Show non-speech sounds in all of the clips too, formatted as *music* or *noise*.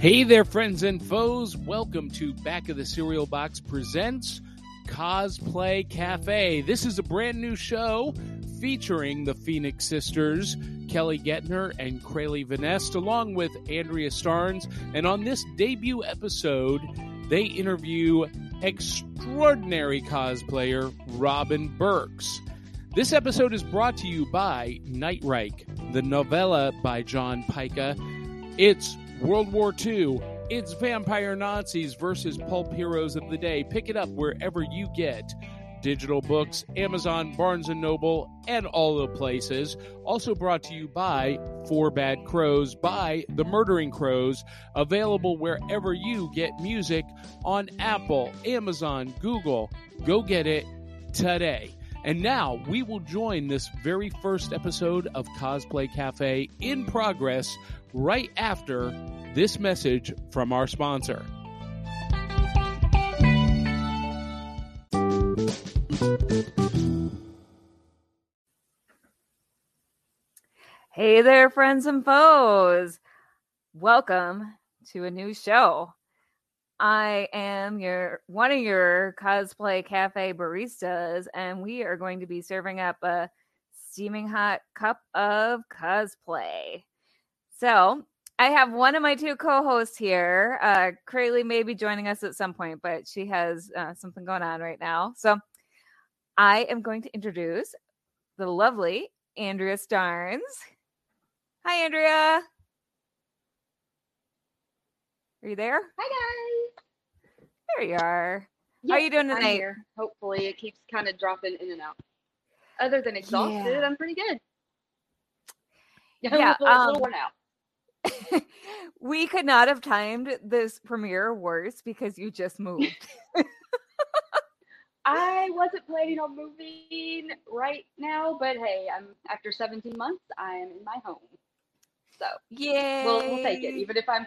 Hey there, friends and foes. Welcome to Back of the Cereal Box Presents Cosplay Cafe. This is a brand new show featuring the Phoenix sisters, Kelly Guenter and Crayle Vanest, along with Andrea Starnes. And on this debut episode, they interview extraordinary cosplayer Robin Burks. This episode is brought to you by Nightreich, the novella by John Pica. It's World War II. It's Vampire Nazis versus Pulp Heroes of the Day. Pick it up wherever you get digital books, Amazon, Barnes and Noble, and all the places. Also brought to you by Four Bad Crows by The Murdering Crows, available wherever you get music on Apple, Amazon, Google. Go get it today. And now we will join this very first episode of Cosplay Cafe in progress right after this message from our sponsor. Hey there, friends and foes. Welcome to a new show. I am your one of your cosplay cafe baristas, and we are going to be serving up a steaming hot cup of cosplay. So I have one of my two co-hosts here. Uh Crayle may be joining us at some point, but she has uh, something going on right now. So I am going to introduce the lovely Andrea Starnes. Hi, Andrea. Are you there? Hi guys. There you are. How are you doing tonight? here. Hopefully, it keeps kind of dropping in and out. Other than exhausted, Yeah. I'm pretty good. *laughs* Yeah, Yeah, a little, a little um, worn out. *laughs* we could not have timed this premiere worse because you just moved. *laughs* I wasn't planning on moving right now, but hey, I'm after 17 months. I am in my home, so yeah, we'll we'll take it. Even if I'm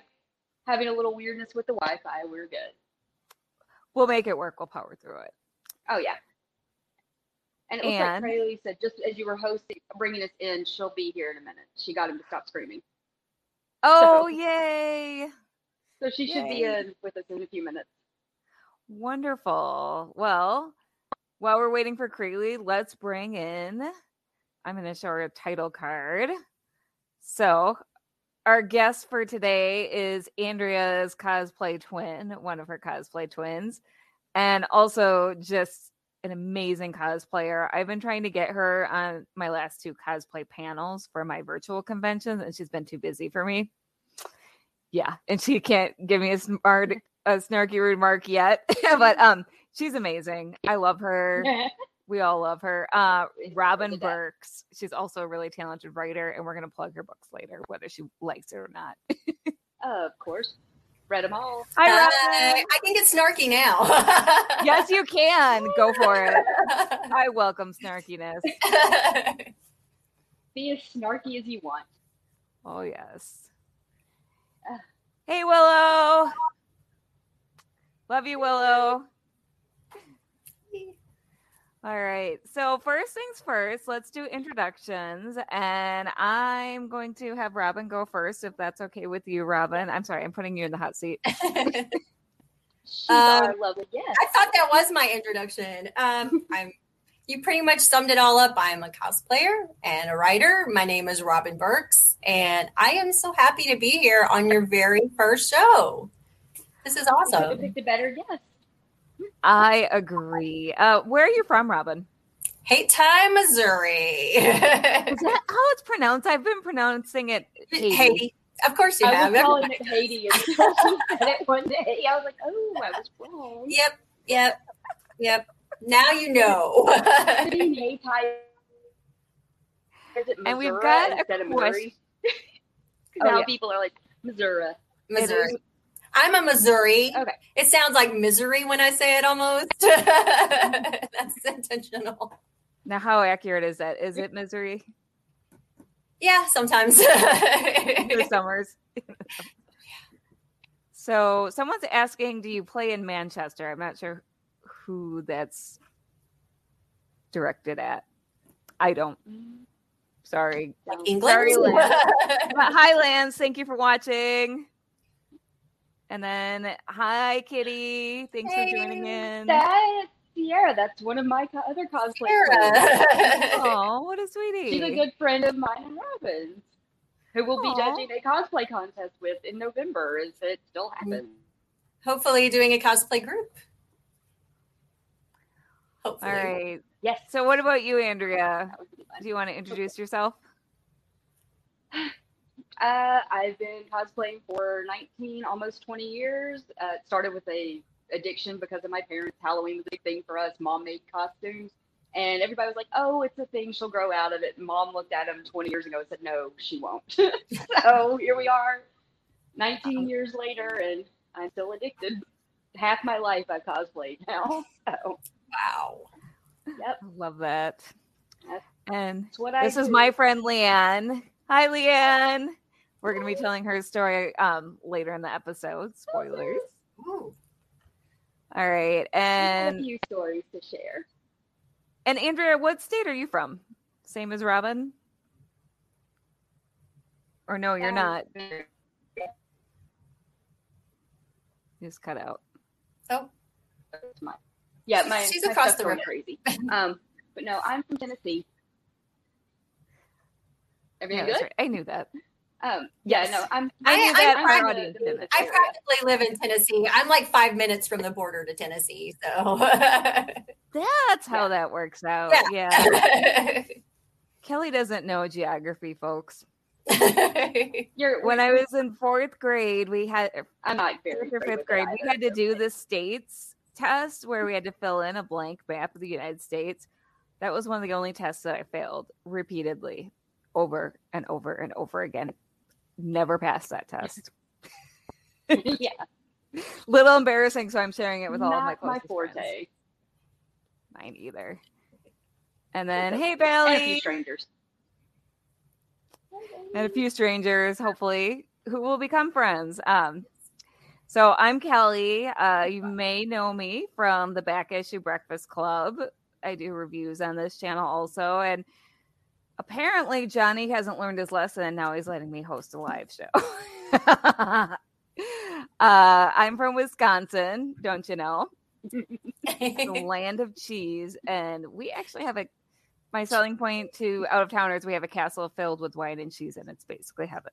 having a little weirdness with the Wi-Fi, we're good. We'll make it work. We'll power through it. Oh yeah. And it looks And- like Crayle said, just as you were hosting, bringing us in, she'll be here in a minute. She got him to stop screaming. Oh, yay. So she should be in with us in a few minutes. Wonderful. Well, while we're waiting for Crayle, let's bring in. I'm going to show her a title card. So, our guest for today is Andrea's cosplay twin, one of her cosplay twins, and also just an amazing cosplayer. I've been trying to get her on my last two cosplay panels for my virtual conventions, and she's been too busy for me. Yeah, and she can't give me a smart a snarky remark yet, *laughs* *laughs* but um, she's amazing. I love her. We all love her. Uh, *laughs* Robin. Burks. She's also a really talented writer, and we're gonna plug her books later, whether she likes it or not. of course. Read them all. Hi, Uh, Robin. I can get snarky now. *laughs* yes, you can go for it. *laughs* I welcome snarkiness. Be as snarky as you want. Oh yes. Hey Willow. Love you, Willow. All right. So first things first, let's do introductions. And I'm going to have Robin go first, if that's okay with you, Robin. I'm sorry, I'm putting you in the hot seat. *laughs* She's Um, our lovely guest. I thought that was my introduction. Um, *laughs* I'm. You pretty much summed it all up. I'm a cosplayer and a writer. My name is Robin Burks, and I am so happy to be here on your very first show. This is You awesome. picked a better guest. I agree. Uh, where are you from, Robin? Hayti, Missouri. Is that how it's pronounced? I've been pronouncing it Haiti. Haiti. Of course you I have. was calling it Haiti *laughs* until she said it one day. I was like, oh, I was wrong. Yep, yep, yep. Now you know. Sitting Haiti. Is it And we've got a instead question- Missouri? *laughs* Oh, now yeah. people are like, Missouri. Missouri. I'm a Missouri. Okay. It sounds like misery when I say it almost. *laughs* That's intentional. Now, how accurate is that? Is it misery? Yeah, sometimes. *laughs* for summers? *laughs* so, someone's asking, "Do you play in Manchester?" I'm not sure who that's directed at. I don't. Sorry. Like England. Sorry, Lance. But hi, Lance. Thank you for watching. And then, hi, Kitty. Thanks for joining in. That's Sierra. That's one of my co- other cosplay friends. *laughs* Oh, what a sweetie. She's a good friend of mine and Robin's, who will be judging a cosplay contest with in November if it still mm. happens. Hopefully, doing a cosplay group. All Hopefully. right. Yes. So, what about you, Andrea? That would be fun. Do you want to introduce yourself? *sighs* *laughs* Uh, I've been cosplaying for 19, almost 20 years. Uh, it started with a addiction because of my parents. Halloween was a big thing for us. Mom made costumes, and everybody was like, "Oh, it's a thing. She'll grow out of it." And Mom looked at him 20 years ago and said, "No, she won't." *laughs* so here we are, 19 years later, and I'm still addicted. Half my life I cosplayed now. *laughs* So Wow. yep, I love that. That's- And that's what I. this is do. my friend Leanne. Hi, Leanne. We're going to be telling her story um, later in the episode. Spoilers. Ooh. All right. Have a And few stories to share. and Andrea, what state are you from? Same as Robin? Or no, you're Um, not. Just cut out. Oh, That's my- yeah, my She's my across the river. crazy. *laughs* Um, but no, I'm from Tennessee. Everything that's good? right. I knew that. Um, yeah, Yes. no, I'm. I I- knew I'm that from our the- audience the- didn't. I practically live in Tennessee. I'm like five minutes from the border to Tennessee. So, *laughs* That's how Yeah. that works out. Yeah. Yeah. *laughs* Kelly doesn't know geography, folks. *laughs* You're When I was in fourth grade, we had I'm not fourth or fifth grade, we had to do the states test where we had to fill in a blank map of the United States. That was one of the only tests that I failed repeatedly, over and over and over again. Never passed that test. *laughs* yeah, Little embarrassing, so I'm sharing it with all of my not my closest forte. friends. Mine either. And then, hey, And a few strangers. and a few strangers, hopefully, who will become friends. Um, so I'm Kelly. Uh, you may know me from the Back Issue Breakfast Club. I do reviews on this channel also, and apparently Johnny hasn't learned his lesson. and Now he's letting me host a live show. *laughs* uh, I'm from Wisconsin, don't you know? the *laughs* land of cheese, and we actually have a. My selling point to out of towners, we have a castle filled with wine and cheese, and it's basically heaven.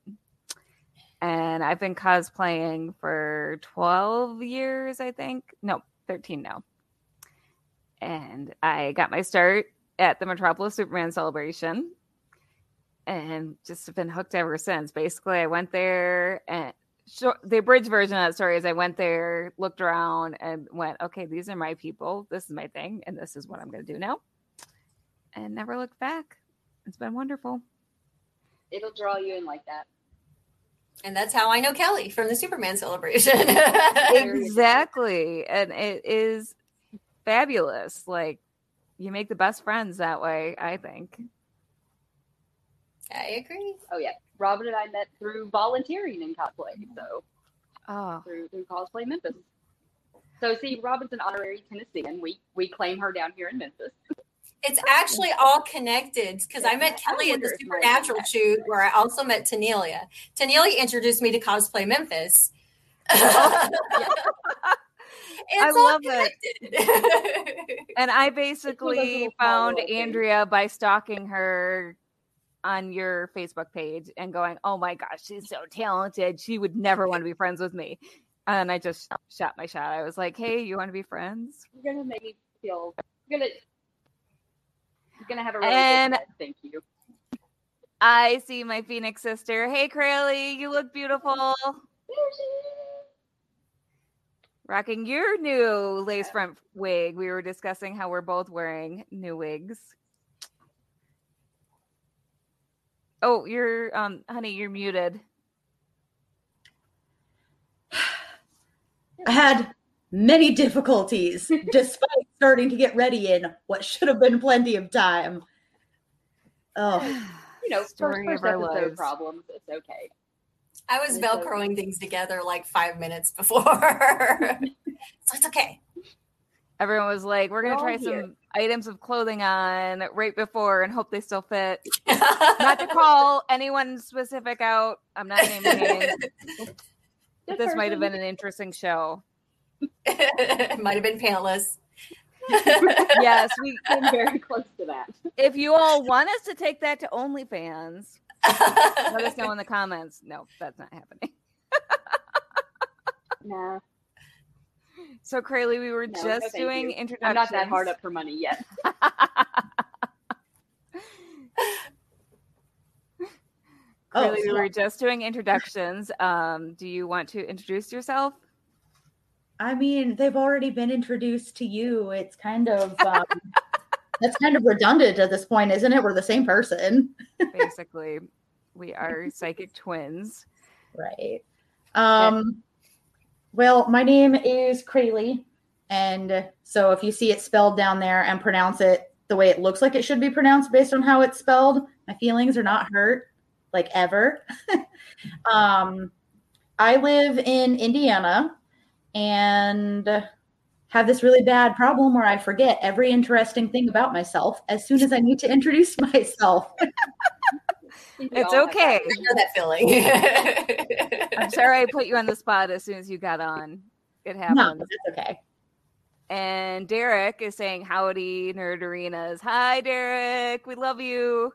And I've been cosplaying for 12 years, I think. No, 13 now. And I got my start at the Metropolis Superman celebration and just have been hooked ever since. Basically, I went there and short, the abridged version of that story is I went there, looked around, and went, okay, these are my people. This is my thing, and this is what I'm going to do now. And never looked back. It's been wonderful. It'll draw you in like that. and that's how I know Kelly from the Superman celebration. *laughs* exactly. And it is fabulous. Like, you make the best friends that way, I think. I agree. Oh yeah, Robin and I met through volunteering in cosplay. So Oh, through through cosplay Memphis. So see, Robin's an honorary Tennessean. We we claim her down here in Memphis. It's actually all connected because I met I Kelly at the wonder if my- Supernatural shoot where I also met Tanelia. Tanelia introduced me to cosplay Memphis. *laughs* it's I love that. connected. *laughs* And I basically found. Andrea by stalking her on your Facebook page and going, "Oh my gosh, she's so talented. She would never want to be friends with me." And I just shot my shot. I was like, "Hey, you want to be friends?" You're gonna make me feel. You're gonna. You're gonna have a really And- good time. Thank you. I see my Phoenix sister. Hey, Crayle, you look beautiful. There she is. Rocking your new lace front wig. We were discussing how we're both wearing new wigs. Oh, you're um honey, you're muted. I had many difficulties *laughs* despite starting to get ready in what should have been plenty of time. Oh, *sighs* You know, first, Story first of our episode lives. problems. It's okay. I was It's so- velcroing things together like five minutes before. *laughs* so it's okay. Everyone was like, we're gonna try here. some items of clothing on right before and hope they still fit. *laughs* Not to call anyone specific out. I'm not naming names. *laughs* This might have been an interesting show. it *laughs* Might have been pantless. Yes, we. Been very close to that. If you all want us to take that to OnlyFans, let us know in the comments. No, that's not happening. Nah, So, Crayle, we were No, no, just thank doing you. introductions. I'm not that hard up for money yet. *laughs* Oh, Crayle, we were just doing introductions. Um, do you want to introduce yourself? I mean, they've already been introduced to you. It's kind of um, *laughs* that's kind of redundant at this point, isn't it? We're the same person, *laughs* Basically, we are psychic twins. right? Um, well, my name is Crayle, and so if you see it spelled down there and pronounce it the way it looks like it should be pronounced based on how it's spelled, my feelings are not hurt, like ever. *laughs* um, I live in Indiana and have this really bad problem where I forget every interesting thing about myself as soon as I need to introduce *laughs* myself. *laughs* We *laughs* It's okay. that. I know that feeling. I'm *laughs* sorry I put you on the spot as soon as you got on. It no, happens. that's okay. And Derek is saying, Howdy, Nerd Arenas. Hi, Derek. We love you.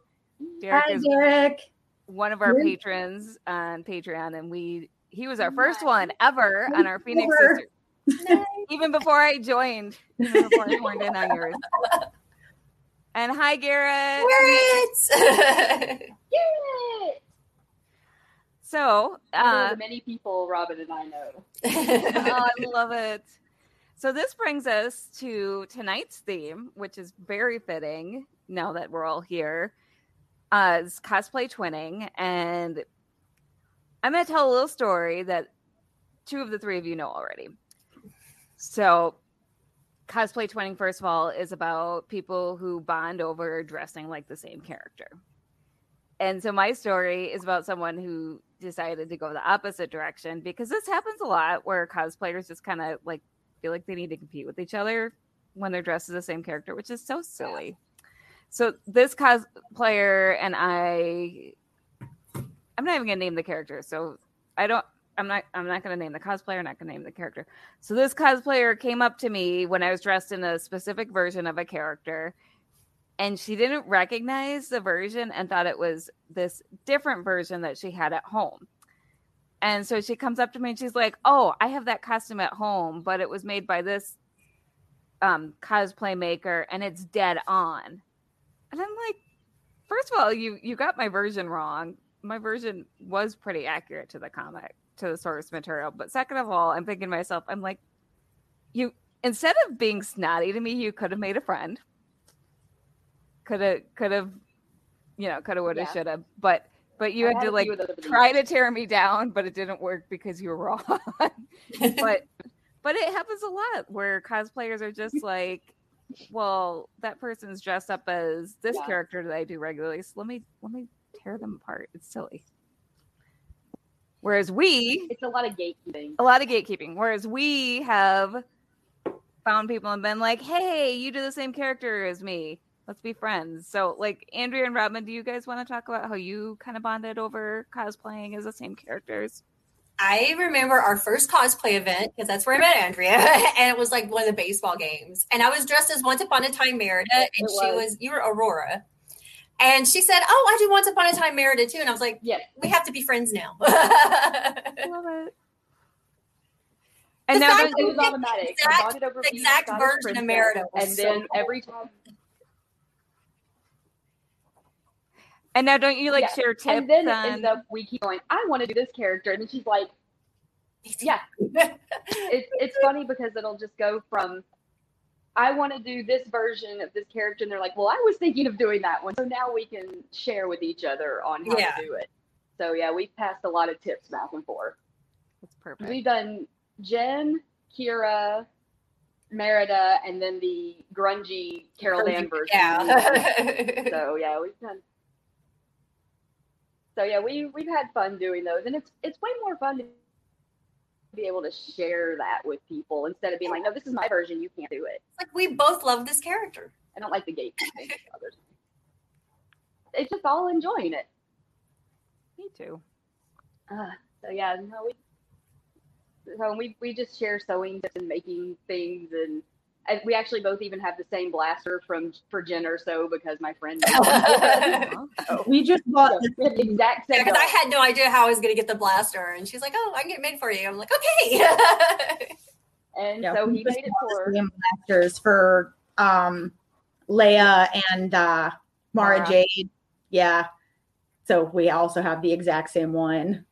Derek Hi, is Derek. one of our patrons on Patreon, and we he was our first one ever on our Phoenix Ever. Sisters. Even before I joined, even before I joined in on yours. *laughs* And hi, Garrett. Garrett! Yay! So, uh, the many people Robin and I know. *laughs* oh, I love *laughs* it. So this brings us to tonight's theme, which is very fitting now that we're all here. Uh, cosplay twinning, and I'm going to tell a little story that two of the three of you know already. So, cosplay twinning, first of all, is about people who bond over dressing like the same character. And so my story is about someone who decided to go the opposite direction because this happens a lot where cosplayers just kind of like feel like they need to compete with each other when they're dressed as the same character, which is so silly. So this cosplayer and I I'm not even gonna name the character, so I don't I'm not I'm not gonna name the cosplayer, not gonna name the character. So this cosplayer came up to me when I was dressed in a specific version of a character and she didn't recognize the version and thought it was this different version that she had at home. And so she comes up to me and she's like, "Oh, I have that costume at home, but it was made by this um cosplay maker and it's dead on." And I'm like, first of all, you you got my version wrong. My version was pretty accurate to the comic, to the source material. But second of all, I'm thinking to myself, I'm like, you instead of being snotty to me, you could have made a friend. Could have could have you know, could have would have Yeah. should have. But but you had had to like few of those over the try to tear me down, but it didn't work because you were wrong. *laughs* but but it happens a lot where cosplayers are just *laughs* like, well, that person's dressed up as this Yeah. character that I do regularly, so let me let me tear them apart. It's silly. Whereas we, It's a lot of gatekeeping. a lot of gatekeeping. Whereas we have found people and been like, hey, you do the same character as me. Let's be friends. So, like Andrea and Robin, do you guys want to talk about how you kind of bonded over cosplaying as the same characters? I remember our first cosplay event because that's where I met Andrea, *laughs* and it was like one of the baseball games. And I was dressed as Once Upon a Time Merida, and It she was. was you were Aurora. And she said, "Oh, I do Once Upon a Time Merida too." And I was like, "Yeah, "We have to be friends now." *laughs* Love it. And The now, fact It was automatic. exact- I bonded over the exact version of Merida was And so then cool. every time and now don't you like Yeah. share tips and then on? it ends up we keep going, I want to do this character. And then she's like, Yeah. *laughs* it's it's funny because it'll just go from I want to do this version of this character, and they're like, "Well, I was thinking of doing that one." So now we can share with each other on how Yeah. to do it. So yeah, we've passed a lot of tips back and forth. That's perfect. We've done Jyn, Kira, Merida, and then the grungy Carol Danvers. Yeah. *laughs* So yeah, we've done. So yeah, we we've had fun doing those, and it's it's way more fun to be able to share that with people instead of being like, no, this is my version, you can't do it. like we both love this character. I don't like the gatekeeping. *laughs* of others. It's just all enjoying it. Me too. Uh, so yeah, no, we so we we just share sewing tips and making things and. And we actually both even have the same blaster from for Jyn or so because my friend. made one. So, We just bought so the exact same. Because I had no idea how I was going to get the blaster. And she's like, oh, I can get it made for you. I'm like, okay. *laughs* and Yeah, so he made it bought the for. same blasters for um Leia and uh Mara, Mara. Jade. Yeah. So we also have the exact same one.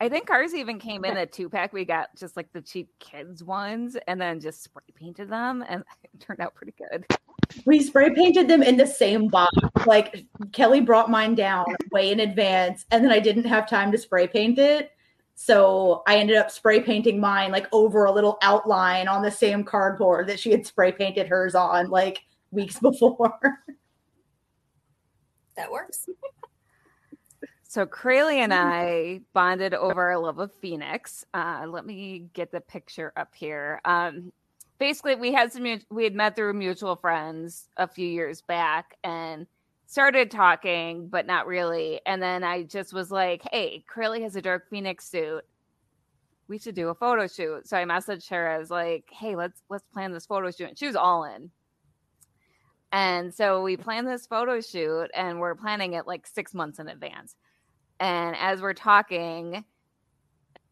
I think ours even came in a two pack. We got just like the cheap kids ones and then just spray painted them and *laughs* it turned out pretty good. We spray painted them in the same box. Like Kelly brought mine down way in advance, and then I didn't have time to spray paint it. So I ended up spray painting mine like over a little outline on the same cardboard that she had spray painted hers on like weeks *laughs* before. that works. So Crayle and I bonded over our love of Phoenix. Uh, let me get the picture up here. Um, basically, we had some we had met through mutual friends a few years back and started talking, but not really. And then I just was like, "Hey, Crayle has a Dark Phoenix suit. We should do a photo shoot." So I messaged her. I was like, "Hey, let's let's plan this photo shoot." And she was all in. And so we planned this photo shoot, and we're planning it like six months in advance. And as we're talking,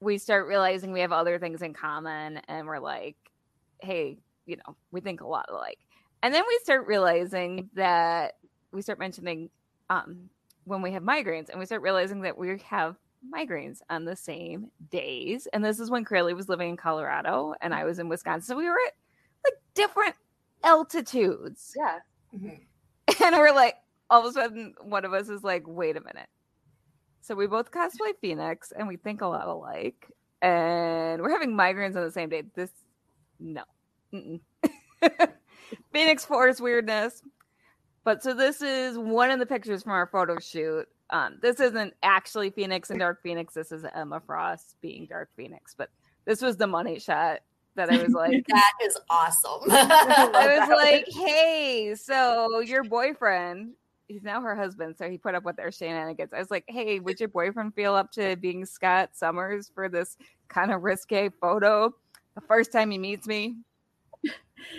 we start realizing we have other things in common, and we're like, hey, you know, we think a lot alike. And then we start realizing that we start mentioning um, when we have migraines, and we start realizing that we have migraines on the same days. And this is when Crayle was living in Colorado, and I was in Wisconsin. So we were at like different altitudes. Yeah. *laughs* Mhm. And we're like, all of a sudden, one of us is like, wait a minute. So we both cosplay Phoenix and we think a lot alike. And we're having migraines on the same day. This, no. *laughs* Phoenix Force weirdness. But so this is one of the pictures from our photo shoot. Um, this isn't actually Phoenix and Dark Phoenix. This is Emma Frost being Dark Phoenix. But this was the money shot that I was *laughs* like, That is awesome. *laughs* I was like, hey, so your boyfriend, he's now her husband, so he put up with their shenanigans. I was like, hey, would your boyfriend feel up to being Scott Summers for this kind of risque photo the first time he meets me?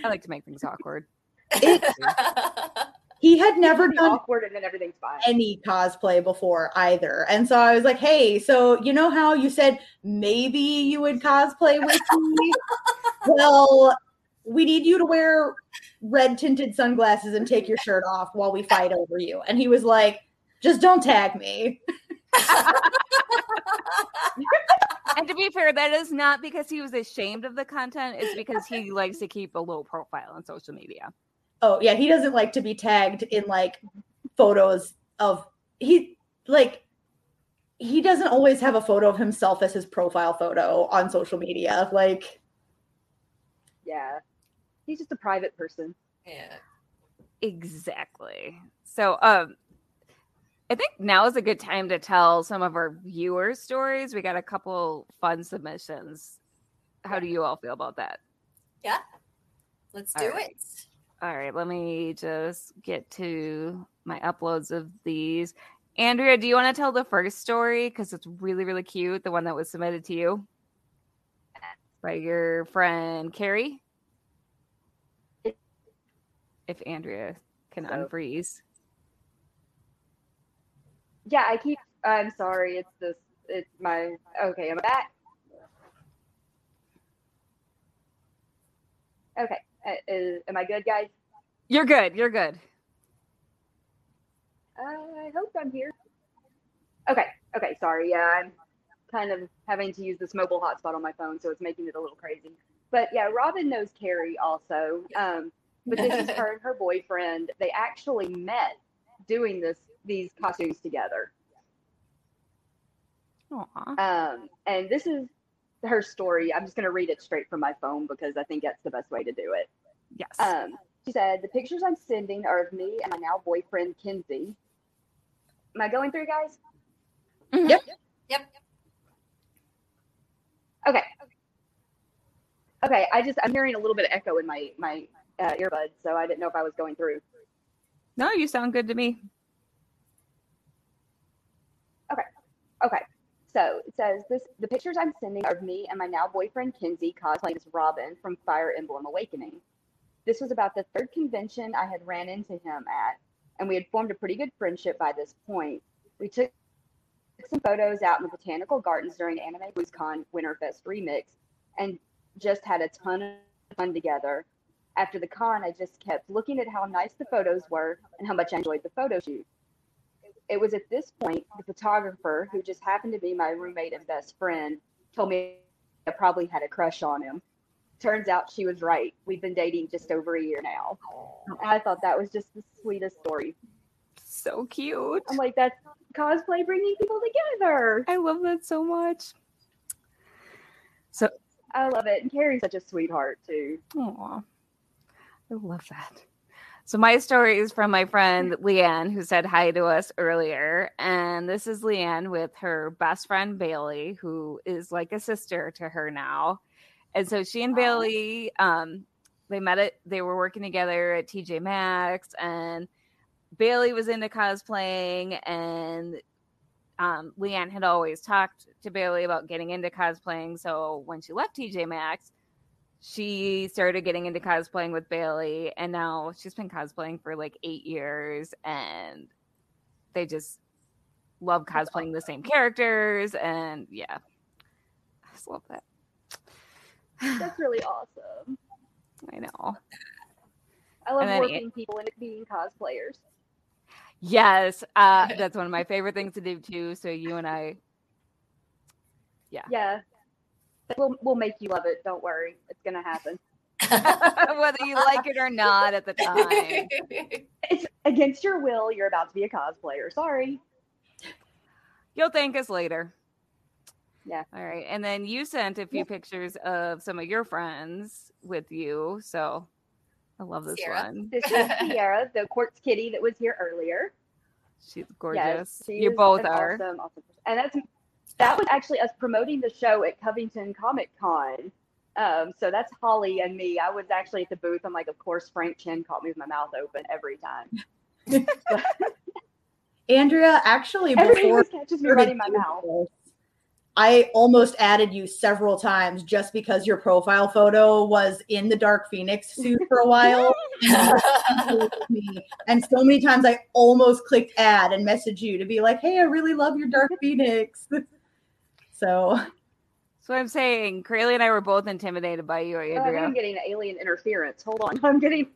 I like to make things awkward. *laughs* He had never Be done awkward and then everything's fine. any cosplay before either. And so I was like, hey, so you know how you said maybe you would cosplay with me? *laughs* well, we need you to wear red tinted sunglasses and take your shirt off while we fight over you. And he was like, just don't tag me. And to be fair, that is not because he was ashamed of the content, it's because he likes to keep a low profile on social media. Oh, yeah, he doesn't like to be tagged in like photos of he like he doesn't always have a photo of himself as his profile photo on social media. Like Yeah. He's just a private person. yeah. Exactly. So, um, I think now is a good time to tell some of our viewer stories. We got a couple fun submissions. How do you all feel about that? Yeah. Let's do All right. it. All right, let me just get to my uploads of these. Andrea, do you want to tell the first story because it's really, really cute? The one that was submitted to you by your friend Carrie. If Andrea can So- unfreeze. Yeah, I keep. I'm sorry. It's this. It's my. Okay, I'm back. Okay. Uh, is, am I good, guys? You're good. You're good. I hope I'm here. Okay. Okay. Sorry. Yeah, I'm kind of having to use this mobile hotspot on my phone, so it's making it a little crazy. But yeah, Robin knows Carrie also. Um, but this is her and her boyfriend. They actually met doing this these costumes together. Aw. Um, and this is her story. I'm just going to read it straight from my phone because I think that's the best way to do it. Yes. Um, she said, The pictures I'm sending are of me and my now boyfriend, Kinsey. Am I going through, guys? Yep. Yep, yep. Okay. Okay. I just, I'm hearing a little bit of echo in my, my uh, earbuds, so I didn't know if I was going through. no, you sound good to me. Okay. Okay. So it says this the pictures I'm sending are of me and my now boyfriend Kinsey cosplaying as Robin from Fire Emblem Awakening. This was about the third convention I had ran into him at, and we had formed a pretty good friendship by this point. We took some photos out in the botanical gardens during Anime Blues Con Winterfest Remix and just had a ton of fun together. After the con, I just kept looking at how nice the photos were and how much I enjoyed the photo shoot. It was at this point the photographer, who just happened to be my roommate and best friend, told me I probably had a crush on him. Turns out she was right. We've been dating just over a year now. And I thought that was just the sweetest story. So cute. I'm like, that's cosplay bringing people together. I love that so much. So, I love it. And Carrie's such a sweetheart, too. aw, I love that. So, my story is from my friend *laughs* Leanne, who said hi to us earlier. And this is Leanne with her best friend Bailey, who is like a sister to her now. And so she and. Bailey, um, they met it. They were working together at TJ Maxx, and Bailey was into cosplaying, and um, Leanne had always talked to Bailey about getting into cosplaying. So when she left TJ Maxx, she started getting into cosplaying with Bailey, and now she's been cosplaying for like eight years, and they just love cosplaying the same characters, and yeah, I just love that. That's really awesome. I know. I love And then working people into being cosplayers. Yes, uh, *laughs* that's one of my favorite things to do too. So you and I, yeah, Yeah. We'll we'll make you love it. Don't worry. It's gonna happen. *laughs* *laughs* whether you like it or not at the time, *laughs* It's against your will, you're about to be a cosplayer. Sorry. you'll thank us later. Yeah. All right, and then you sent a few Yeah. pictures of some of your friends with you. So I love this Sierra. one. This is Sierra, the quartz kitty that was here earlier. She's gorgeous. Yes, she you both are. Awesome, awesome. And that's that was actually us promoting the show at Covington Comic Con. Um, so that's Holly and me. I was actually at the booth. I'm like, of course, Frank Chin caught me with my mouth open every time. *laughs* Andrea, actually, before catches me running my mouth. I almost added you several times just because your profile photo was in the Dark Phoenix suit for a while. *laughs* and so many times I almost clicked add and messaged you to be like, hey, I really love your Dark Phoenix. *laughs* so So I'm saying, Crayle and I were both intimidated by you, Oh, I think Andrea. I'm getting alien interference. Hold on. *laughs* I'm getting.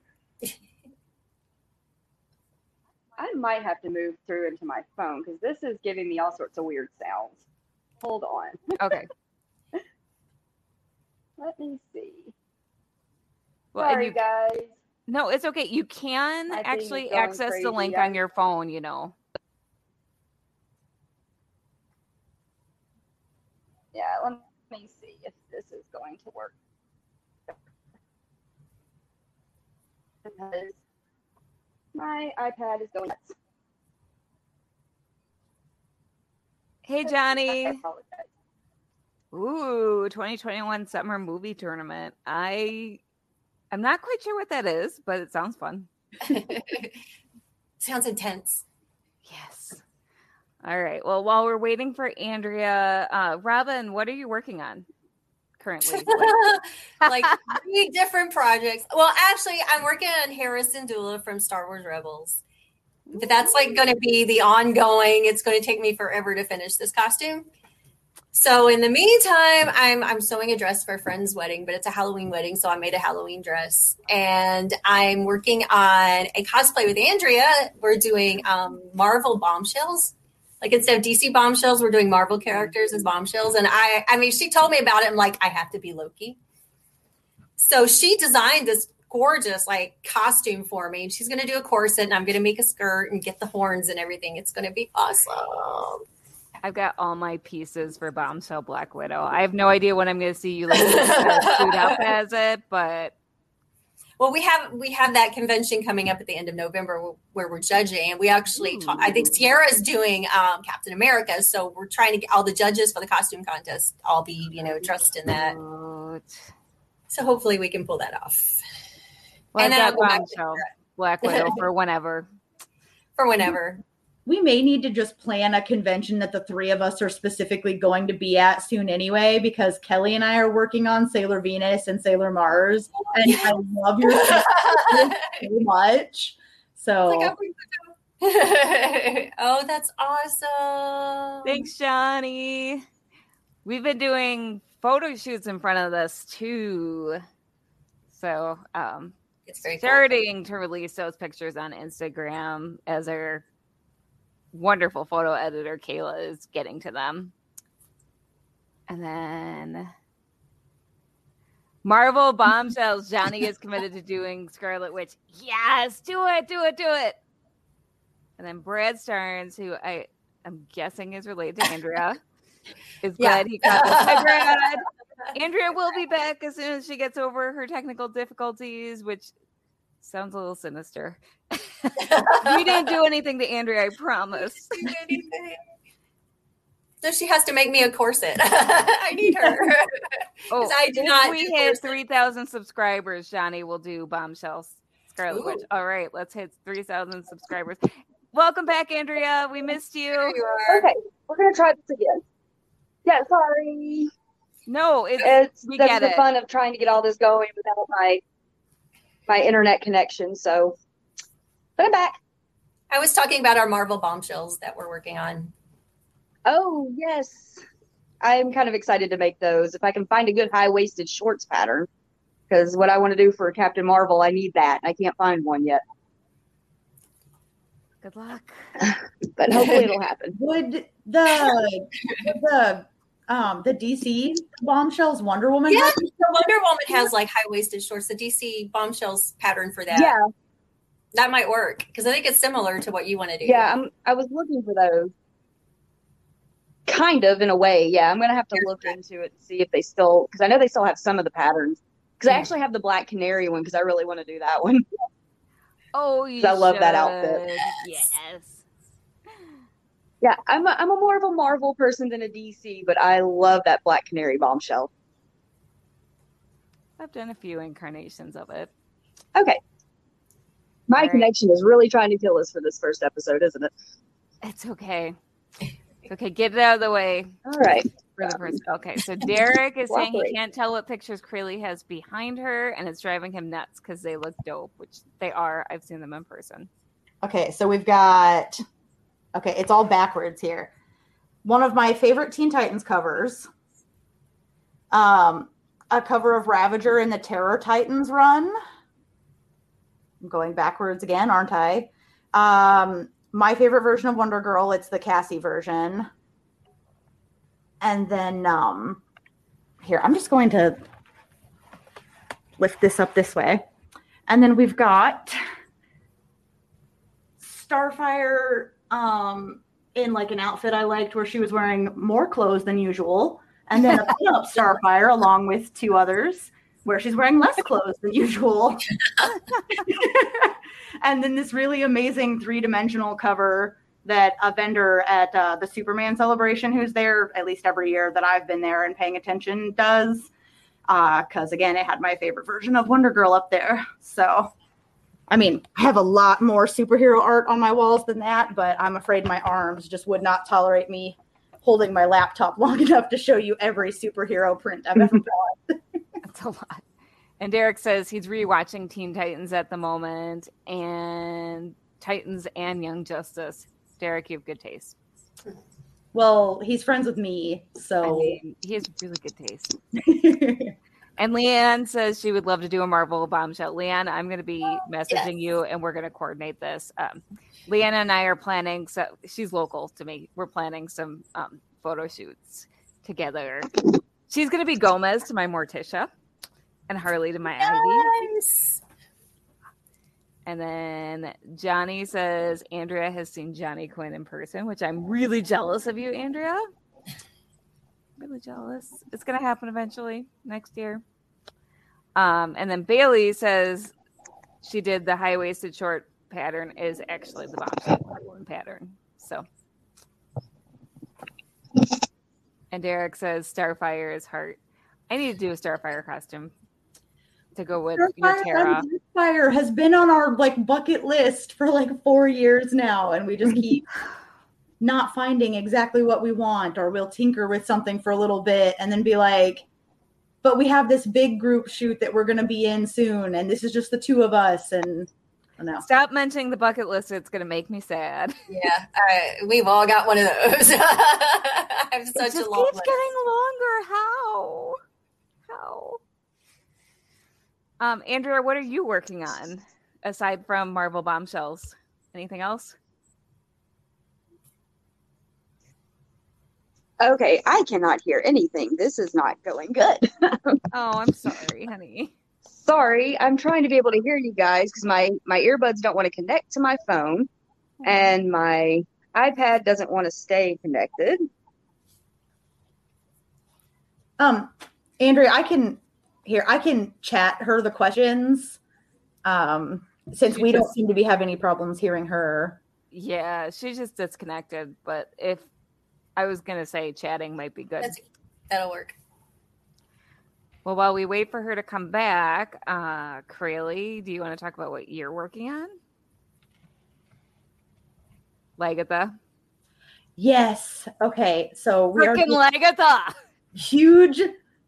I might have to move through into my phone because this is giving me all sorts of weird sounds. Hold on. *laughs* okay. Let me see. Well, Sorry, you, guys. no, it's okay. You can My thing is actually access the link I'm- on your phone. You know. Yeah, let me see if this is going to work. Because my iPad is going nuts. Hey, Johnny. Ooh, 2021 summer movie tournament. I I'm not quite sure what that is, but it sounds fun. *laughs* Sounds intense. Yes. All right. Well, while we're waiting for Andrea, uh, Robin, what are you working on currently? *laughs* like three different projects. Well, actually, I'm working on Hera Syndulla from Star Wars Rebels. But that's like going to be the ongoing. It's going to take me forever to finish this costume. So in the meantime, I'm I'm sewing a dress for a friend's wedding, but it's a Halloween wedding, so I made a Halloween dress, and I'm working on a cosplay with Andrea. We're doing um, Marvel bombshells. Like instead of DC bombshells, we're doing Marvel characters as bombshells. And I, I mean, she told me about it. I'm like, I have to be Loki. So she designed this gorgeous like costume for me. And she's going to do a corset, and I'm going to make a skirt and get the horns and everything. It's going to be awesome. I've got all my pieces for Bombshell Black Widow. I have no idea when I'm going to see you like *laughs* suit up as it, but Well, we have we have that convention coming up at the end of November where, we're judging, and we actually ta- I think Sierra is doing um, Captain America, so we're trying to get all the judges for the costume contest all be you know dressed in that. So hopefully we can pull that off Well, And then got I'll go back Bombshell Black Widow *laughs* for whenever. for whenever. We may need to just plan a convention that the three of us are specifically going to be at soon anyway, because Kelly and I are working on Sailor Venus and Sailor Mars, and I love your *laughs* so much. So Like, *laughs* oh, that's awesome. Thanks, Johnny. We've been doing photo shoots in front of this too. So um It's very cool. to release those pictures on Instagram as our wonderful photo editor Kayla is getting to them. And then Marvel bombshells. Johnny is committed to doing Scarlet Witch. Yes, do it, do it, do it. And then Brad Starnes, who I am guessing is related to Andrea, *laughs* is Yeah. glad he got this. Hi, Brad. *laughs* Andrea will be back as soon as she gets over her technical difficulties, which sounds a little sinister. *laughs* we didn't do *laughs* anything to Andrea, I promise. So she has to make me a corset. *laughs* I need her. Oh, I do if not we do hit corset. 3,000 subscribers, Johnny will do Bombshells Scarlet Ooh. Witch. All right, let's hit 3,000 subscribers. Welcome back, Andrea. We missed you. You. Okay, we're gonna try this again. Yeah, sorry. No, it's It's we that's get the it. fun of trying to get all this going without my my internet connection. So, but I'm back. I was talking about our Marvel bombshells that we're working on. Oh yes, I'm kind of excited to make those. If I can find a good high waisted shorts pattern, because what I want to do for Captain Marvel, I need that. and I can't find one yet, Good luck. *laughs* but hopefully it'll *laughs* happen. would the the um the DC bombshells Wonder Woman Yeah. have- Wonder Woman has like high waisted shorts. The DC bombshells pattern for that. Yeah, That might work because I think it's similar to what you want to do. yeah. I'm. I was looking for those. Kind of in a way, yeah. I'm gonna have to look into it and see if they still, because I know they still have some of the patterns. Because I Hmm. actually have the black canary one because I really want to do that one. Oh, you I love that outfit. Yes. Yeah, I'm a, I'm a more of a Marvel person than a DC, but I love that Black Canary bombshell. I've done a few incarnations of it. Okay. My All right. connection is really trying to kill us for this first episode, isn't it? It's okay. It's okay. Get it out of the way. All right. for the um, first. Okay, so Derek is saying he can't tell what pictures Crayle has behind her, and it's driving him nuts because they look dope, which they are. I've seen them in person. Okay, so we've got okay, it's all backwards here. One of my favorite Teen Titans covers. Um, a cover of Ravager in the Terror Titans run. I'm going backwards again, aren't I? Um, my favorite version of Wonder Girl, it's the Cassie version. And then um here, I'm just going to lift this up this way. And then we've got Starfire um in like an outfit I liked where she was wearing more clothes than usual, and then a *laughs* pinup Starfire along with two others where she's wearing less clothes than usual. *laughs* *laughs* and then this really amazing three-dimensional cover that a vendor at uh, the Superman celebration who's there at least every year that I've been there and paying attention does. Because again, it had my favorite version of Wonder Girl up there. So I mean, I have a lot more superhero art on my walls than that, but I'm afraid my arms just would not tolerate me holding my laptop *laughs* long enough to show you every superhero print I've ever *laughs* bought. That's a lot. And Derek says he's rewatching Teen Titans at the moment, and Titans and Young Justice. Derek, you have good taste. Well, he's friends with me, I so mean, he has really good taste. *laughs* And Leanne says she would love to do a Marvel bombshell. Leanne, I'm going to be messaging you and we're going to coordinate this. Um, Leanne and I are planning, so she's local to me. We're planning some um, photo shoots together. She's going to be Gomez to my Morticia and Harley to my Ivy. Nice. And then Johnny says Andrea has seen Johnny Quinn in person, which I'm really jealous of you, Andrea. Really jealous. It's gonna happen eventually next year. Um, and then Bailey says she did the high waisted short pattern is actually the bombshell pattern. So and Derek says Starfire is heart. I need to do a Starfire costume to go with your Starfire, Tara. that'd Fire has been on our like bucket list for like four years now, and we just keep *laughs* not finding exactly what we want, or we'll tinker with something for a little bit and then be like, but we have this big group shoot that we're going to be in soon, and this is just the two of us, and I don't. Stop mentioning the bucket list. It's going to make me sad. *laughs* Yeah, uh, we've all got one of those. *laughs* I have It such just a long keeps list. getting longer. How? How? Um, Andrea, what are you working on aside from Marvel Bombshells? Anything else? Okay, I cannot hear anything. This is not going good. *laughs* Oh, I'm sorry, honey. Sorry, I'm trying to be able to hear you guys because my my earbuds don't want to connect to my phone, and my iPad doesn't want to stay connected. Um, Andrea, I can here. I can chat her the questions. Um, since She we don't seem to be having any problems hearing her. Yeah, she's just disconnected. But if I was gonna say chatting might be good. That's, that'll work. Well, while we wait for her to come back, uh, Crayle, do you want to talk about what you're working on? Lagertha. Yes. Okay. So we are Frickin' Lagertha! huge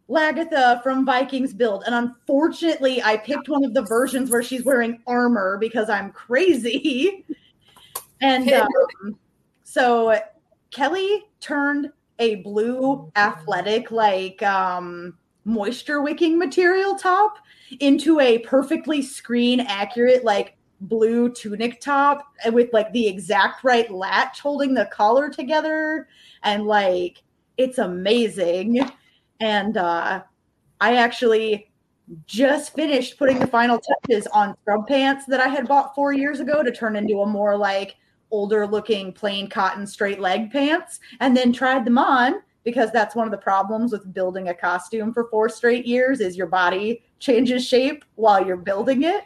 Lagertha from Vikings build, and unfortunately, I picked one of the versions where she's wearing armor because I'm crazy. And *laughs* um, so Kelly turned a blue athletic, like um, moisture wicking material top into a perfectly screen accurate, like blue tunic top with like the exact right latch holding the collar together. And like, it's amazing. And uh, I actually just finished putting the final touches on scrub pants that I had bought four years ago to turn into a more like older looking plain cotton straight leg pants and then tried them on because that's one of the problems with building a costume for four straight years is your body changes shape while you're building it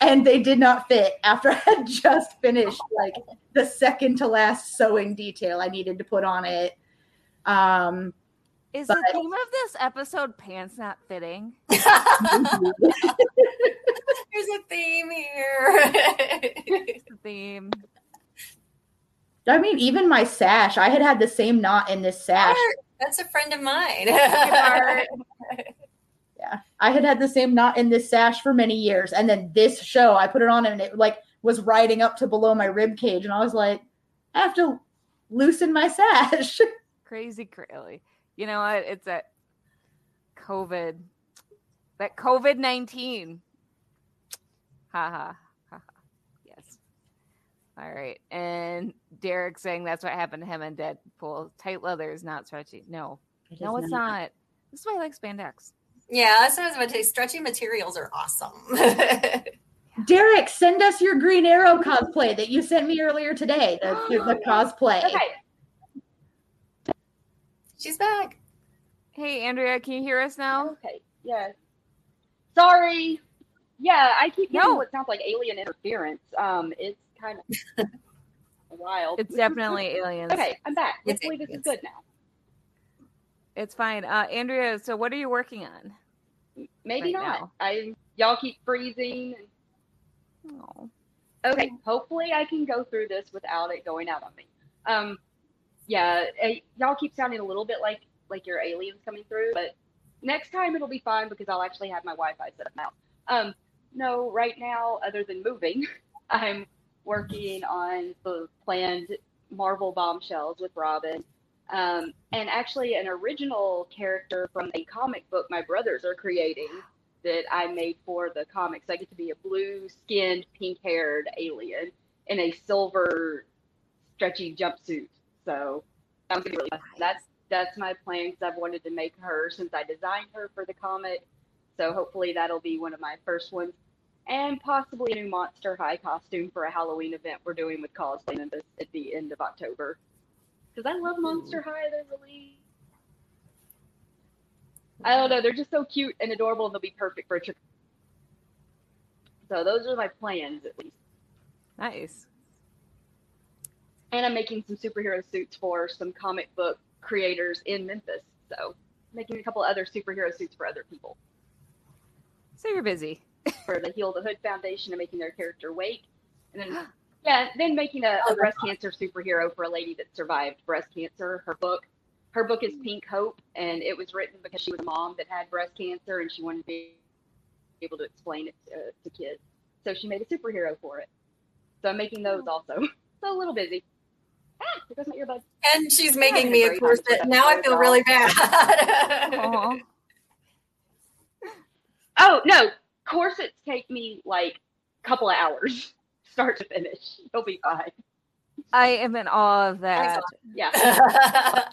and they did not fit after I had *laughs* just finished like the second to last sewing detail I needed to put on it um Is But- the theme of this episode pants not fitting? *laughs* There's a theme here. The theme. I mean, even my sash, I had had the same knot in this sash. That's a friend of mine. *laughs* Yeah, I had had the same knot in this sash for many years, and then this show, I put it on and it like was riding up to below my rib cage, and I was like, I have to loosen my sash. *laughs* Crazy Crayle. You know what? It's that COVID. That COVID 19. Ha ha. Ha ha. Yes. All right. And Derek saying that's what happened to him in Deadpool. Tight leather is not stretchy. No. No, it's not. This is why I like spandex. yeah, that's what I was about to say. Stretchy materials are awesome. *laughs* Derek, send us your Green Arrow cosplay that you sent me earlier today. The, *gasps* the, the cosplay. Okay. She's back. Hey, Andrea, can you hear us now? Okay. Yeah. Sorry. Yeah, I keep getting No. what sounds like alien interference. Um, it's kind of *laughs* wild. It's definitely aliens. okay. I'm back. It's Hopefully this is good now. It's fine. Uh, Andrea, so what are you working on? Maybe Right not. now. I y'all keep freezing. Oh. Okay, hopefully I can go through this without it going out on me. Um, yeah, eh, y'all keep sounding a little bit like like you're aliens coming through, but next time it'll be fine because I'll actually have my Wi-Fi set up now. Um, no, right now, other than moving, *laughs* I'm working on the planned Marvel bombshells with Robin. Um, and actually, an original character from a comic book my brothers are creating that I made for the comics. I get to be a blue skinned, pink haired alien in a silver, stretchy jumpsuit. So I'm really fun. That's that's my plan because I've wanted to make her since I designed her for the comic. So hopefully that'll be one of my first ones, and possibly a new Monster High costume for a Halloween event we're doing with Cosplay Memphis at the end of October. Because I love Monster High. They're really I don't know. They're just so cute and adorable, and they'll be perfect for a trick. So those are my plans, at least. Nice. And I'm making some superhero suits for some comic book creators in Memphis. So making a couple other superhero suits for other people. So you're busy. For the Heal the Hood Foundation and making their character Wake, and then *gasps* yeah, then making a, a breast cancer superhero for a lady that survived breast cancer. Her book, her book is Pink Hope, and it was written because she was a mom that had breast cancer, and she wanted to be able to explain it to, to kids. So she made a superhero for it. So I'm making those also. *laughs* so a little busy. Ah, there goes my earbud. And she's making it's me a a corset. Now I feel really bad. *laughs* Oh no, corsets take me like a couple of hours, *laughs* start to finish. You'll be fine. I am in awe of that. Yeah, *laughs*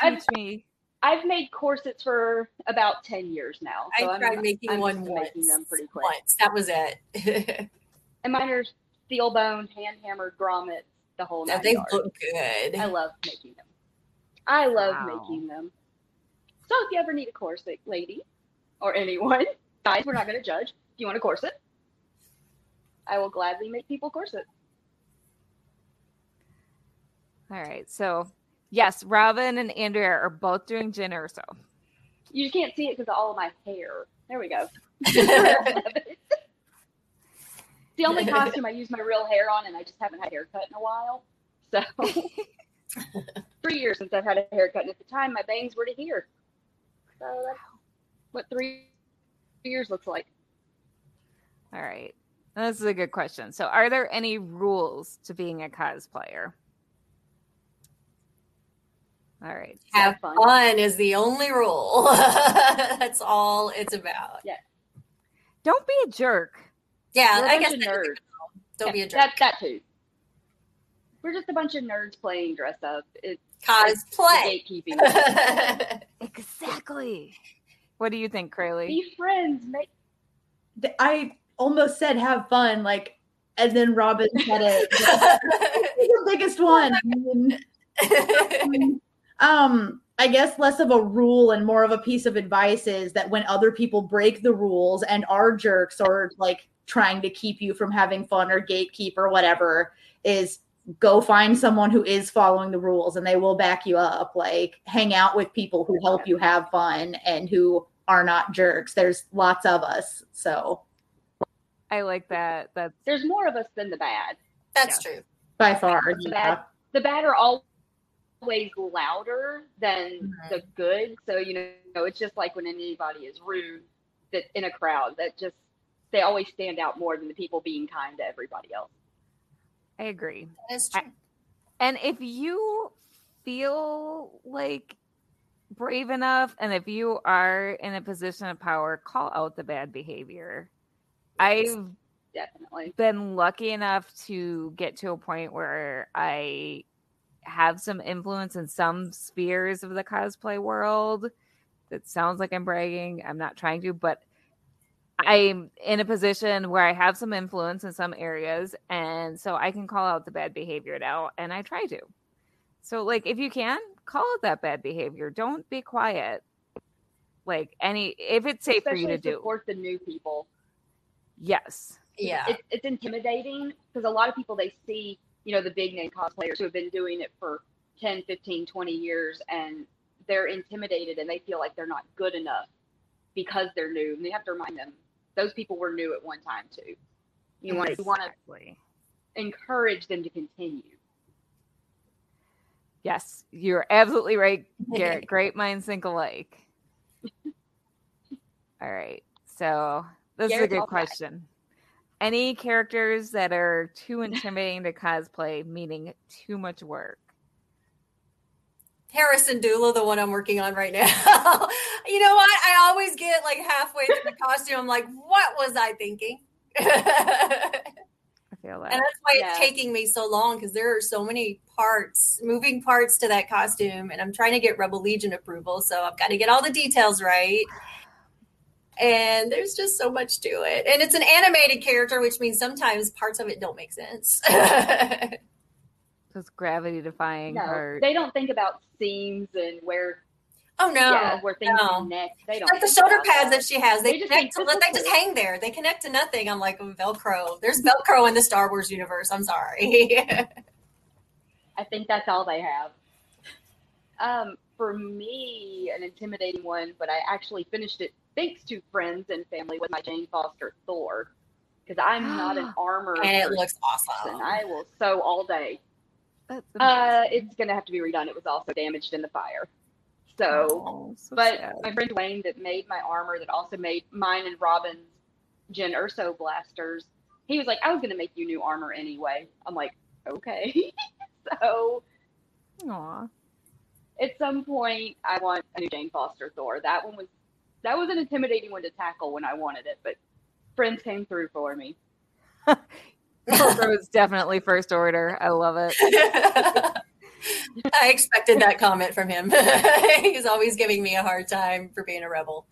Teach me. I've made corsets for about ten years now. I So I'm, tried making I'm one once. making them pretty quick. Once. That was it. *laughs* And mine are steel boned, hand hammered grommets, the whole no, nine they yards. look good. I love making them. I love Wow. making them. So if you ever need a corset, lady, or anyone, guys, we're not going to judge. If you want a corset, I will gladly make people corsets. All right. So, yes, Robin and Andrea are both doing Jyn Erso. You just can't see it because of all of my hair. There we go. *laughs* the only costume I use my real hair on, and I just haven't had a haircut in a while. So, *laughs* three years since I've had a haircut, and at the time my bangs were to here. So that's what three years looks like. All right. This is a good question. So, are there any rules to being a cosplayer? All right. Have fun. fun is the only rule. *laughs* That's all it's about. Yeah. Don't be a jerk. Yeah, We're a I bunch guess of that's- nerds. don't be a jerk. That, that too. We're just a bunch of nerds playing dress up. It's Cosplay. gatekeeping. *laughs* Exactly. What do you think, Crayle? Be friends. Make I almost said have fun, like, and then Robin said it. *laughs* the biggest one. *laughs* Um, I guess less of a rule and more of a piece of advice is that when other people break the rules and are jerks or like trying to keep you from having fun or gatekeep or whatever, is go find someone who is following the rules and they will back you up. Like hang out with people who help you have fun and who are not jerks. There's lots of us. So I like that. That's there's more of us than the bad. That's true. by far, The yeah. bad, the bad are always louder than Mhm. the good. So you know, it's just like when anybody is rude that in a crowd that just they always stand out more than the people being kind to everybody else. I agree. That's true. And if you feel like brave enough and if you are in a position of power, call out the bad behavior. I've Definitely. been lucky enough to get to a point where I have some influence in some spheres of the cosplay world. That sounds like I'm bragging. I'm not trying to, but I'm in a position where I have some influence in some areas, and so I can call out the bad behavior now, and I try to. So, like, if you can, call it that bad behavior. Don't be quiet. Like any, if it's safe for you to Especially do, support the new people. yes. Yeah. It's, it's intimidating because a lot of people they see, you know, the big name cosplayers who have been doing it for 10, 15, 20 years and they're intimidated and they feel like they're not good enough because they're new. And they have to remind them those people were new at one time too. You want you want to Exactly. encourage them to continue. Yes, you're absolutely right, Garrett. *laughs* Great minds think alike. *laughs* All right. So this is a good question. Any characters that are too intimidating to cosplay, meaning too much work? Hera Syndulla, the one I'm working on right now. *laughs* you know what? I always get like halfway through the costume. I'm like, what was I thinking? And I feel that. that's why it's taking me so long because there are so many parts, moving parts to that costume. And I'm trying to get Rebel Legion approval. So I've got to get all the details right. And there's just so much to it. And it's an animated character, which means sometimes parts of it don't make sense. *laughs* Those gravity defying No, part. they don't think about seams and where oh, no. yeah, where things no. connect. They don't like the think shoulder about pads that. that she has, they, They just connect to, think they just hang there. They connect to nothing. I'm like Velcro. There's Velcro in the Star Wars universe. I'm sorry. *laughs* I think that's all they have. Um, for me, an intimidating one, but I actually finished it thanks to friends and family, with my Jane Foster Thor. Because I'm not an *gasps* armor And it person. looks awesome. I will sew all day. That's Uh, it's gonna have to be redone. It was also damaged in the fire. So, Oh, so but sad. my friend Dwayne that made my armor, that also made mine and Robin's Jyn Erso blasters, he was like, I was gonna make you new armor anyway. I'm like, okay. *laughs* so Aw. at some point, I want a new Jane Foster Thor. That one was that was an intimidating one to tackle when I wanted it, but friends came through for me. *laughs* Pilfer was definitely first order. I love it. *laughs* I expected that comment from him. *laughs* He's always giving me a hard time for being a rebel.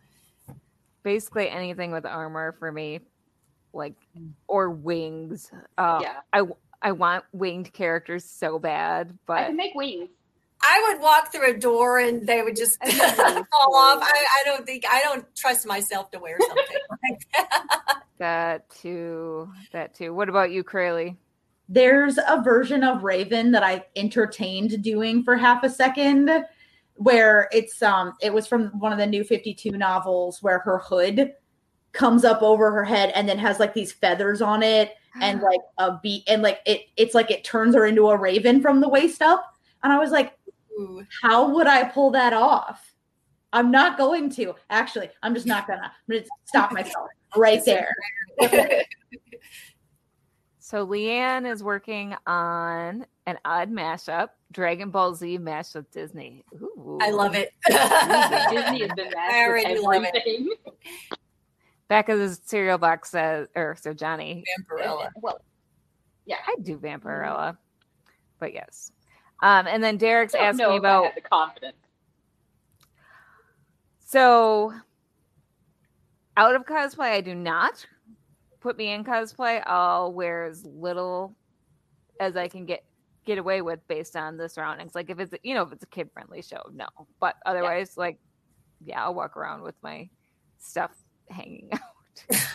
Basically anything with armor for me, like or wings. Uh, yeah, I I want winged characters so bad, but I can make wings. I would walk through a door and they would just *laughs* fall off. I, I don't think I don't trust myself to wear something *laughs* like that. that too. That too. What about you, Crayle? There's a version of Raven that I entertained doing for half a second where it's um it was from one of the new 52 novels where her hood comes up over her head and then has like these feathers on it and like a beat and like it it's like it turns her into a raven from the waist up and I was like Ooh. how would I pull that off? I'm not going to. Actually, I'm just not gonna. I'm gonna stop myself *laughs* right there. *laughs* *laughs* So Leanne is working on an odd mashup, Dragon Ball Z mashed with Disney. Ooh. I love it. *laughs* Disney has been I mastered already love it. everything. *laughs* Back of the cereal box says, or so Johnny, Vampirella. *laughs* well, yeah, I do Vampirella, but yes. Um, and then Derek's I know me I about the confidence. so out of cosplay, I do not put me in cosplay. I'll wear as little as I can get get away with based on the surroundings. Like if it's you know if it's a kid friendly show, no. But otherwise, like yeah, I'll walk around with my stuff hanging *laughs* out.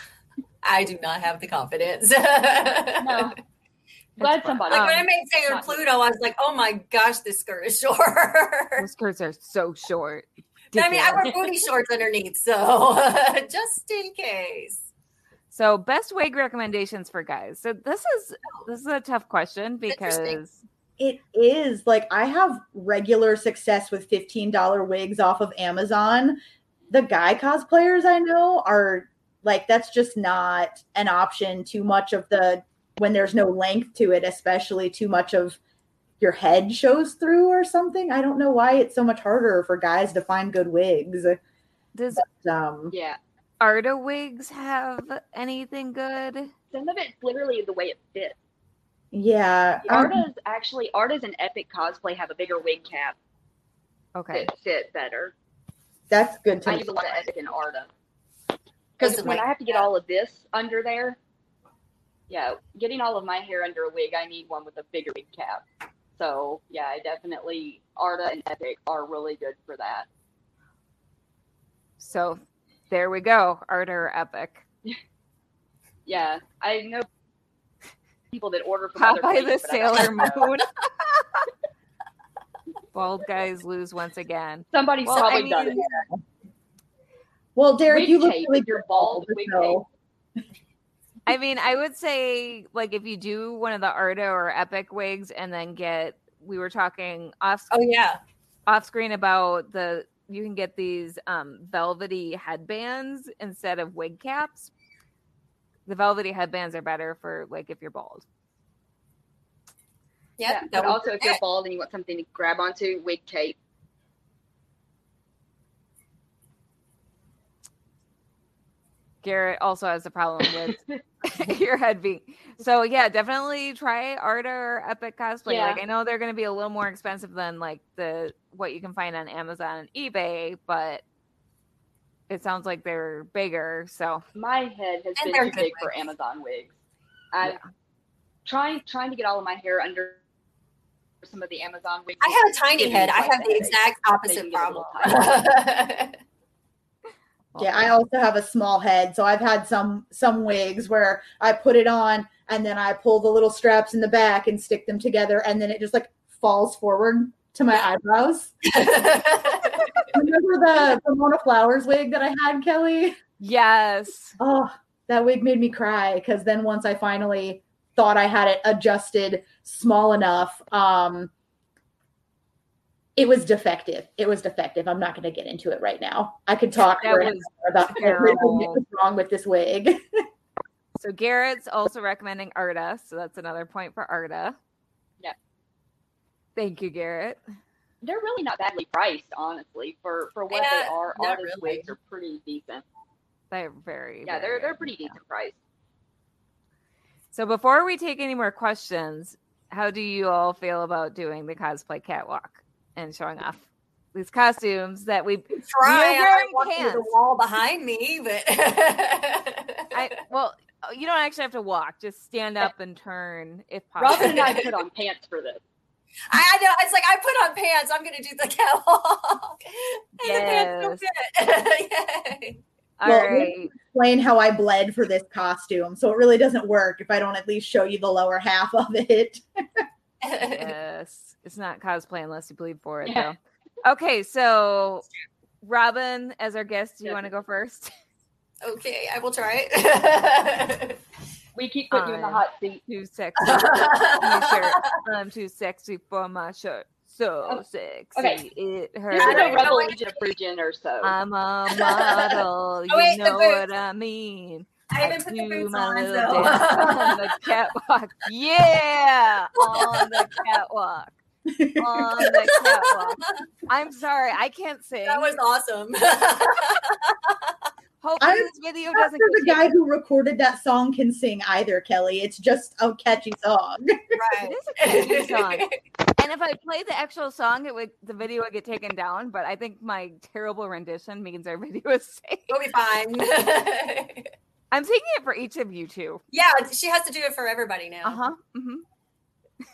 I do not have the confidence. No. *laughs* Glad somebody. Like when I Um, made Sailor not. Pluto, I was like, "Oh my gosh, this skirt is short." Those skirts are so short. I mean, I wear booty shorts underneath, so *laughs* just in case. So, best wig recommendations for guys. So this is this is a tough question because It is like I have regular success with $15 wigs off of Amazon. The guy cosplayers I know are like, that's just not an option. Too much of the, when there's no length to it, especially too much of your head shows through or something. I don't know why it's so much harder for guys to find good wigs. does Um, Yeah. Arda wigs have anything good? Some of it's literally the way it fits. yeah. um, Arda's actually Arda's and Epic Cosplay have a bigger wig cap Okay. that fit better. that's good to I use a lot of Epic and Arda. Because Because when I have to get all of this under there, yeah, getting all of my hair under a wig, I need one with a bigger wig cap. So yeah, I definitely Arda and Epic are really good for that. So there we go. Arda or Epic. *laughs* Yeah, I know people that order from other Popeye the places, but Sailor. Moon. *laughs* Bald guys lose once again. Somebody's Well, probably I done it. Well, Derek, Wig you look tape, really if you're bald, bald, wig so- I mean, I would say like if you do one of the Arda or Epic wigs and then get we were talking off oh yeah, off screen about the you can get these um velvety headbands instead of wig caps. The velvety headbands are better for like if you're bald. yeah. Yeah, but also if you're bald and you want something to grab onto, wig tape. Garrett also has a problem with *laughs* *laughs* your head being so yeah, definitely try Arda or Epic cosplay. Yeah. Like I know they're gonna be a little more expensive than like the what you can find on Amazon and eBay, but it sounds like they're bigger. So My head has And been too good big for. Amazon wigs. I Yeah. trying trying to get all of my hair under some of the Amazon wigs. I have a tiny head. I have the exact opposite can get a little problem. *laughs* Yeah, I also have a small head, so I've had some some wigs where I put it on and then I pull the little straps in the back and stick them together, and then it just like falls forward to my eyebrows. *laughs* Remember the Pomona Flowers wig that I had, Kelly? Yes. Oh, that wig made me cry because then once I finally thought I had it adjusted small enough, um, it was defective. It was defective. I'm not going to get into it right now. I could talk That for an was about *laughs* everything what was wrong with this wig. *laughs* So Garrett's also recommending Arda. So that's another point for Arda. Yep. Thank you, Garrett. They're really not badly priced, honestly, for for what Yeah, they are. not Artist really. wigs are pretty decent. They're very Yeah, they're they're good. pretty decent priced. So before we take any more questions, how do you all feel about doing the cosplay catwalk and showing off these costumes that we Try. You're I wearing walk the wall behind me, but I *laughs* well uh, you don't actually have to walk, just stand up and turn if possible. Robin and I *laughs* put on pants for this. I, I know. It's like I put on pants. I'm going to do the catwalk. *laughs* And the pants don't fit. All Well, right. Explain how I bled for this costume. So it really doesn't work if I don't at least show you the lower half of it. Yes. *laughs* It's not cosplay unless you bleed for it Yeah. though. Okay, so Robin, as our guest, do you Yeah. want to go first? okay, I will try it. We keep putting you in the hot seat. Too sexy. for my shirt. *laughs* I'm too sexy for my shirt. So Oh, sexy. okay. It hurts. is I a don't Rebel what- Legion of or so. I'm a model. *laughs* Oh, wait, you know what I mean. I haven't put the do boots my on, little so. dance on the *laughs* catwalk. Yeah, on the catwalk. On the catwalk. I'm sorry, I can't sing. that was awesome. *laughs* Hopefully, I'm this video Not doesn't. sure the guy who recorded that song can sing either, Kelly. It's just a catchy song. Right. is a catchy song. And if I play the actual song, it would the video would get taken down. But I think my terrible rendition means our video is safe. We'll be fine. *laughs* I'm singing it for each of you two. yeah, she has to do it for everybody now. Uh huh. hmm *laughs*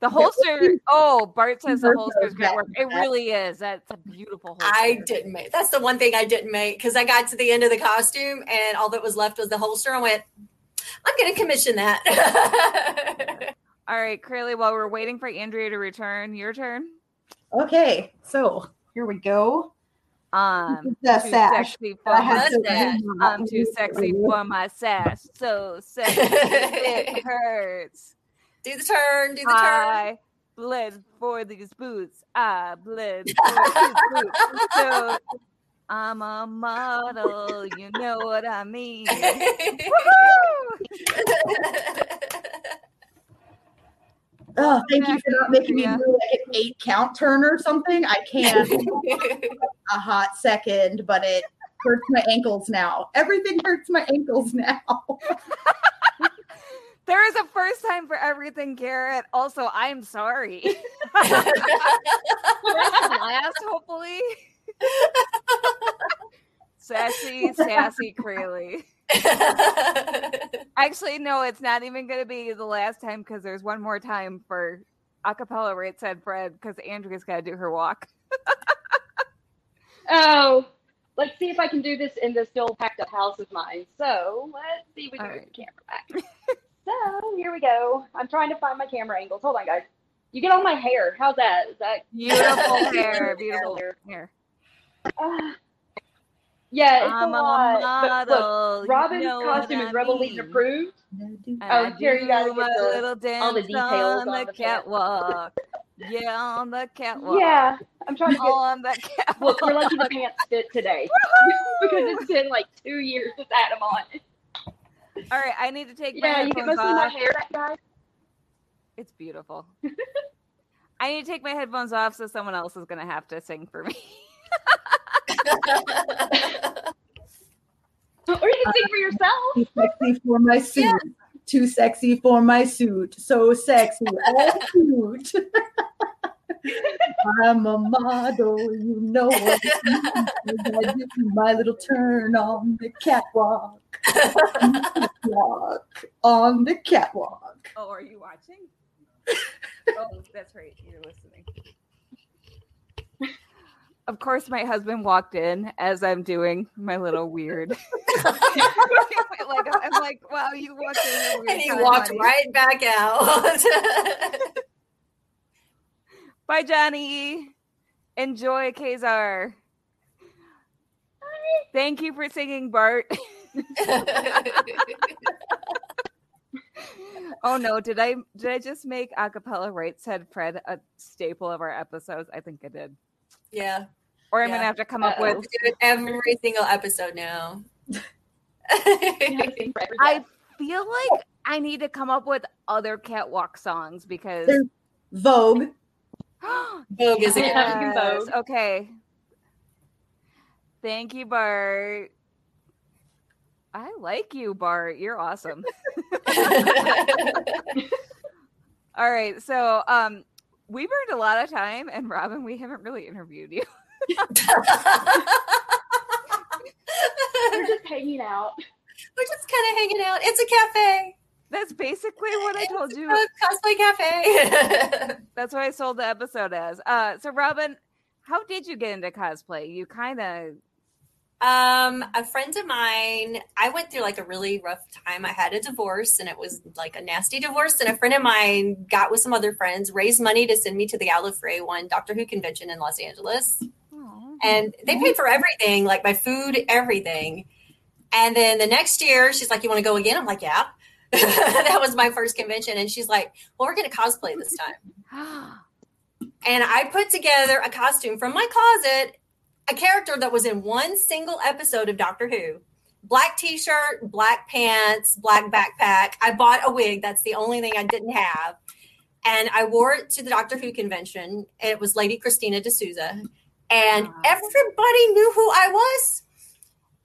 The holster. Oh, Bart says the Bart holster is knows work. It really is. That's a beautiful holster. I didn't make. That's the one thing I didn't make because I got to the end of the costume and all that was left was the holster. I went, I'm going to commission that. *laughs* All right, Curly. While we're waiting for Andrea to return, your turn. Okay, so here we go. Um, The too sash. sexy for my Mustache. I'm too sexy for my sash. So sexy it *laughs* hurts. do the turn. Do the turn. I bled for these boots. I bled *laughs* for these boots. So I'm a model. You know what I mean. *laughs* Oh, thank you for not making me do like an eight count turn or something. I can't *laughs* a hot second, but it hurts my ankles now. Everything hurts my ankles now. *laughs* There is a first time for everything, Garrett. Also, I'm sorry. *laughs* Last, hopefully. Sassy, sassy, Crayle. *laughs* Actually, no, it's not even going to be the last time because there's one more time for acapella right said Fred because Andrea's got to do her walk. *laughs* Oh, let's see if I can do this in this still packed up house of mine. So let's see if we can right. the camera back. so here we go. I'm trying to find my camera angles. Hold on, guys. You get all my hair. How's that? Is that Beautiful *laughs* hair, beautiful hair. uh, yeah, it's I'm a a lot. But look, model. you Robin's know costume is Rebel Legion approved. I Oh, here you gotta get the- little dance all the details on on the the catwalk. yeah, on the catwalk. Yeah, I'm trying to get. on the catwalk. Look, we're lucky the pants fit today *laughs* because it's been like two years since I had them on. All right, I need to take my Yeah, you can headphones most of my hair back, guys. It's beautiful. *laughs* I need to take my headphones off, so someone else is going to have to sing for me. *laughs* Or you can sing for yourself. Too sexy for my suit. Too sexy for my suit. So sexy, all cute. *laughs* I'm a model, you know what I do my little turn on the catwalk. On the catwalk. On the catwalk. Oh, are you watching? *laughs* oh, that's right. You're listening. Of course, my husband walked in as I'm doing my little weird. *laughs* *laughs* like I'm like, wow, you walked in. and he walked honey." right back out. *laughs* Bye, Johnny. Enjoy, Kazar. Thank you for singing, Bart. oh no, did I did I just make acapella right said Fred a staple of our episodes? I think I did. yeah. Or I'm Yeah. gonna have to come up We'll with every single episode now. Yeah, sing for every I feel like I need to come up with other catwalk songs because There's Vogue. *gasps* Vogue is a good Yeah. one. Yes, Okay. Thank you, Bart. I like you, Bart. You're awesome. *laughs* All right. So um we burned a lot of time and Robin, we haven't really interviewed you. We're just hanging out. We're just kind of hanging out. It's a cafe. That's basically what I told It's you. a cosplay cafe. *laughs* That's what I sold the episode as. Uh so Robin, how did you get into cosplay? You kind of um, a friend of mine, I went through like a really rough time. I had a divorce and it was like a nasty divorce. And a friend of mine got with some other friends, raised money to send me to the Gallifrey one Doctor Who convention in Los Angeles. And they paid for everything, like my food, everything. And then the next year, she's like, "You want to go again?" I'm like, "Yeah." *laughs* that was my first convention, and she's like, "Well, we're going to cosplay this time." *gasps* And I put together a costume from my closet, a character that was in one single episode of Doctor Who. Black t-shirt, black pants, black backpack. I bought a wig. That's the only thing I didn't have. And I wore it to the Doctor Who convention. It was Lady Christina D'Souza. And everybody knew who I was.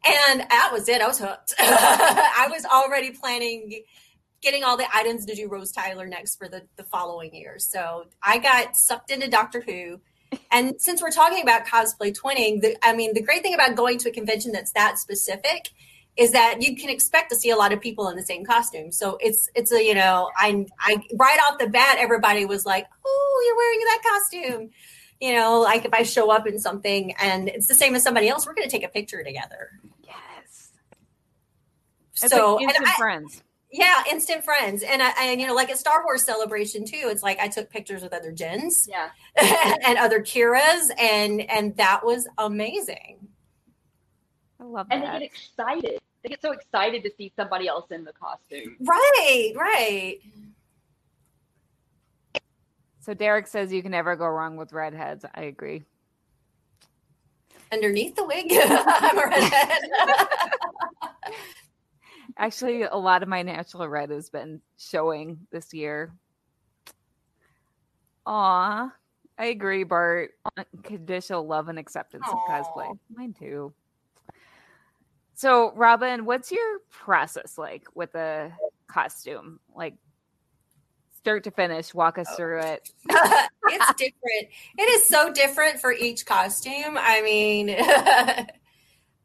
And that was it. I was hooked. *laughs* I was already planning getting all the items to do Rose Tyler next for the, the following year. So I got sucked into Doctor Who. And since we're talking about cosplay twinning, the, I mean, the great thing about going to a convention that's that specific is that you can expect to see a lot of people in the same costume. So it's it's a you know I I right off the bat everybody was like, oh, you're wearing that costume. You know, like if I show up in something and it's the same as somebody else, we're going to take a picture together. Yes. It's so like instant I- friends. yeah, instant friends, and I, and you know, like at Star Wars celebration too. It's like I took pictures with other Jyns Yeah. *laughs* and other Heras, and and that was amazing. I love that. And they get excited. They get so excited to see somebody else in the costume. Right, right. So Derek says you can never go wrong with redheads. I agree. Underneath the wig, *laughs* I'm a redhead. *laughs* Actually, a lot of my natural red has been showing this year. Aw, I agree, Bart. Unconditional love and acceptance of cosplay. Mine too. So, Robin, what's your process like with a costume? Like start to finish, walk us oh. through it. *laughs* it's different. It is so different for each costume. I mean, *laughs* I,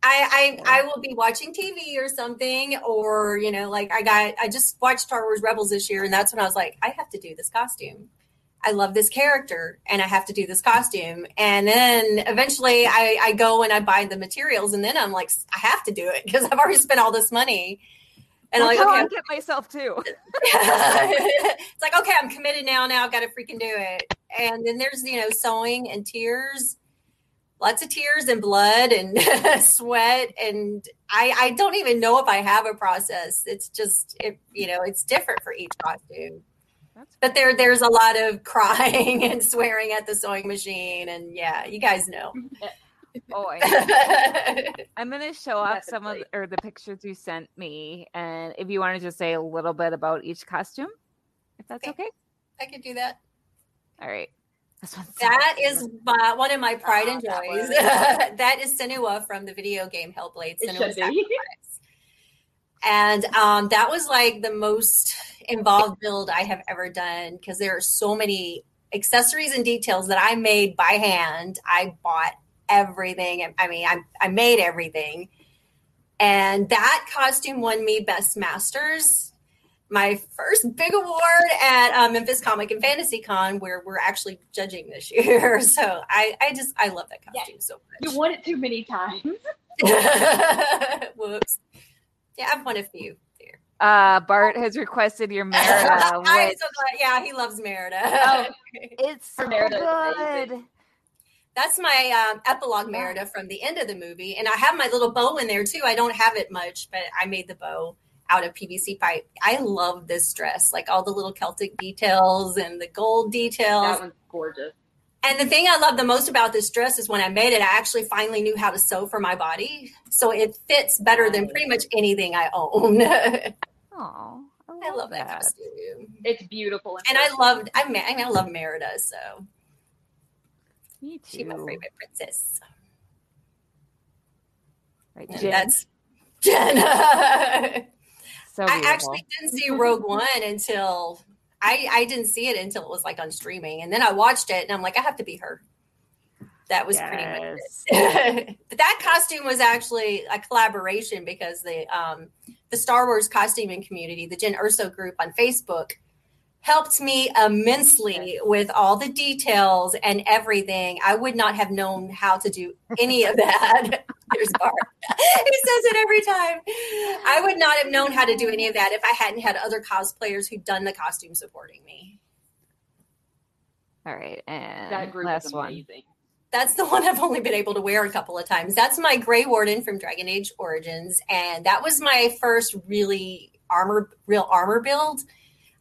I I will be watching TV or something, or you know, like I got I just watched Star Wars Rebels this year, and that's when I was like, I have to do this costume. I love this character, and I have to do this costume. And then eventually, I I go and I buy the materials, and then I'm like, I have to do it because I've already spent all this money. And I'm like, okay, I get myself too. *laughs* it's like okay i'm committed now. Now i've got to freaking do it. And then there's you know sewing and tears lots of tears and blood and *laughs* sweat. And i i don't even know if i have a process. It's just it you know it's different for each costume. That's but there there's a lot of *laughs* crying and swearing at the sewing machine. And yeah you guys know oh, I *laughs* I'm going to show off some of or the pictures you sent me, and if you want to just say a little bit about each costume, if that's Okay. okay. i could do that All right. This one's That cute. is my, one of my pride and Oh, that joys. was- *laughs* that is Senua from the video game Hellblade. It Senua's should be. Sacrifice. And um, that was like the most involved build I have ever done because there are so many accessories and details that I made by hand. I bought everything. I mean, I, I made everything. And that costume won me Best Masters my first big award at uh, Memphis Comic and Fantasy Con, where we're actually judging this year. *laughs* So I, I just, I love that costume so much. You won it too many times. *laughs* *laughs* Whoops. Yeah, I've won a few there. Uh, Bart has requested your Merida. I'm which- so glad. Yeah, he loves Merida. Oh. it's so Merida is good. Amazing. That's my um, epilogue Merida from the end of the movie, and I have my little bow in there too. I don't have it much, but I made the bow out of PVC pipe. I love this dress, like all the little Celtic details and the gold details. That one's gorgeous. And the thing I love the most about this dress is when I made it, I actually finally knew how to sew for my body, so it fits better than pretty much anything I own. *laughs* I Oh, I love, love that that. costume, It's beautiful. in and I loved. I, mean, I love Merida, so Me she's my favorite princess. Right, Jyn, that's Jyn. *laughs* so I actually didn't see Rogue One until I I didn't see it until it was like on streaming, and then I watched it, and I'm like, I have to be her. That was pretty much it. *laughs* but that costume was actually a collaboration because the um the Star Wars costuming community, the Jyn Erso group on Facebook, helped me immensely with all the details and everything. I would not have known how to do any of that. *laughs* There's Bart. *laughs* he says it every time. I would not have known how to do any of that if I hadn't had other cosplayers who'd done the costume supporting me. All right, and that group last is one. That's the one I've only been able to wear a couple of times. That's my Grey Warden from Dragon Age Origins, and that was my first really armor, real armor build.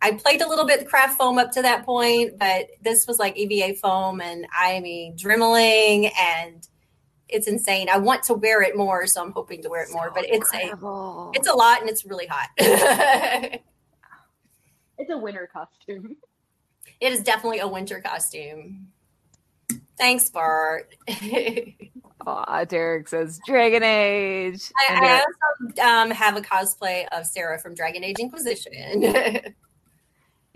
I played a little bit with craft foam up to that point, but this was like EVA foam, and I mean dremeling, and it's insane. I want to wear it more, so I'm hoping to wear it more. So But it's a it's a lot, and it's really hot. *laughs* It's a winter costume. It is definitely a winter costume. Thanks, Bart. I, *laughs* Aw, Derek says Dragon Age. And I also um, have a cosplay of Sera from Dragon Age Inquisition. *laughs*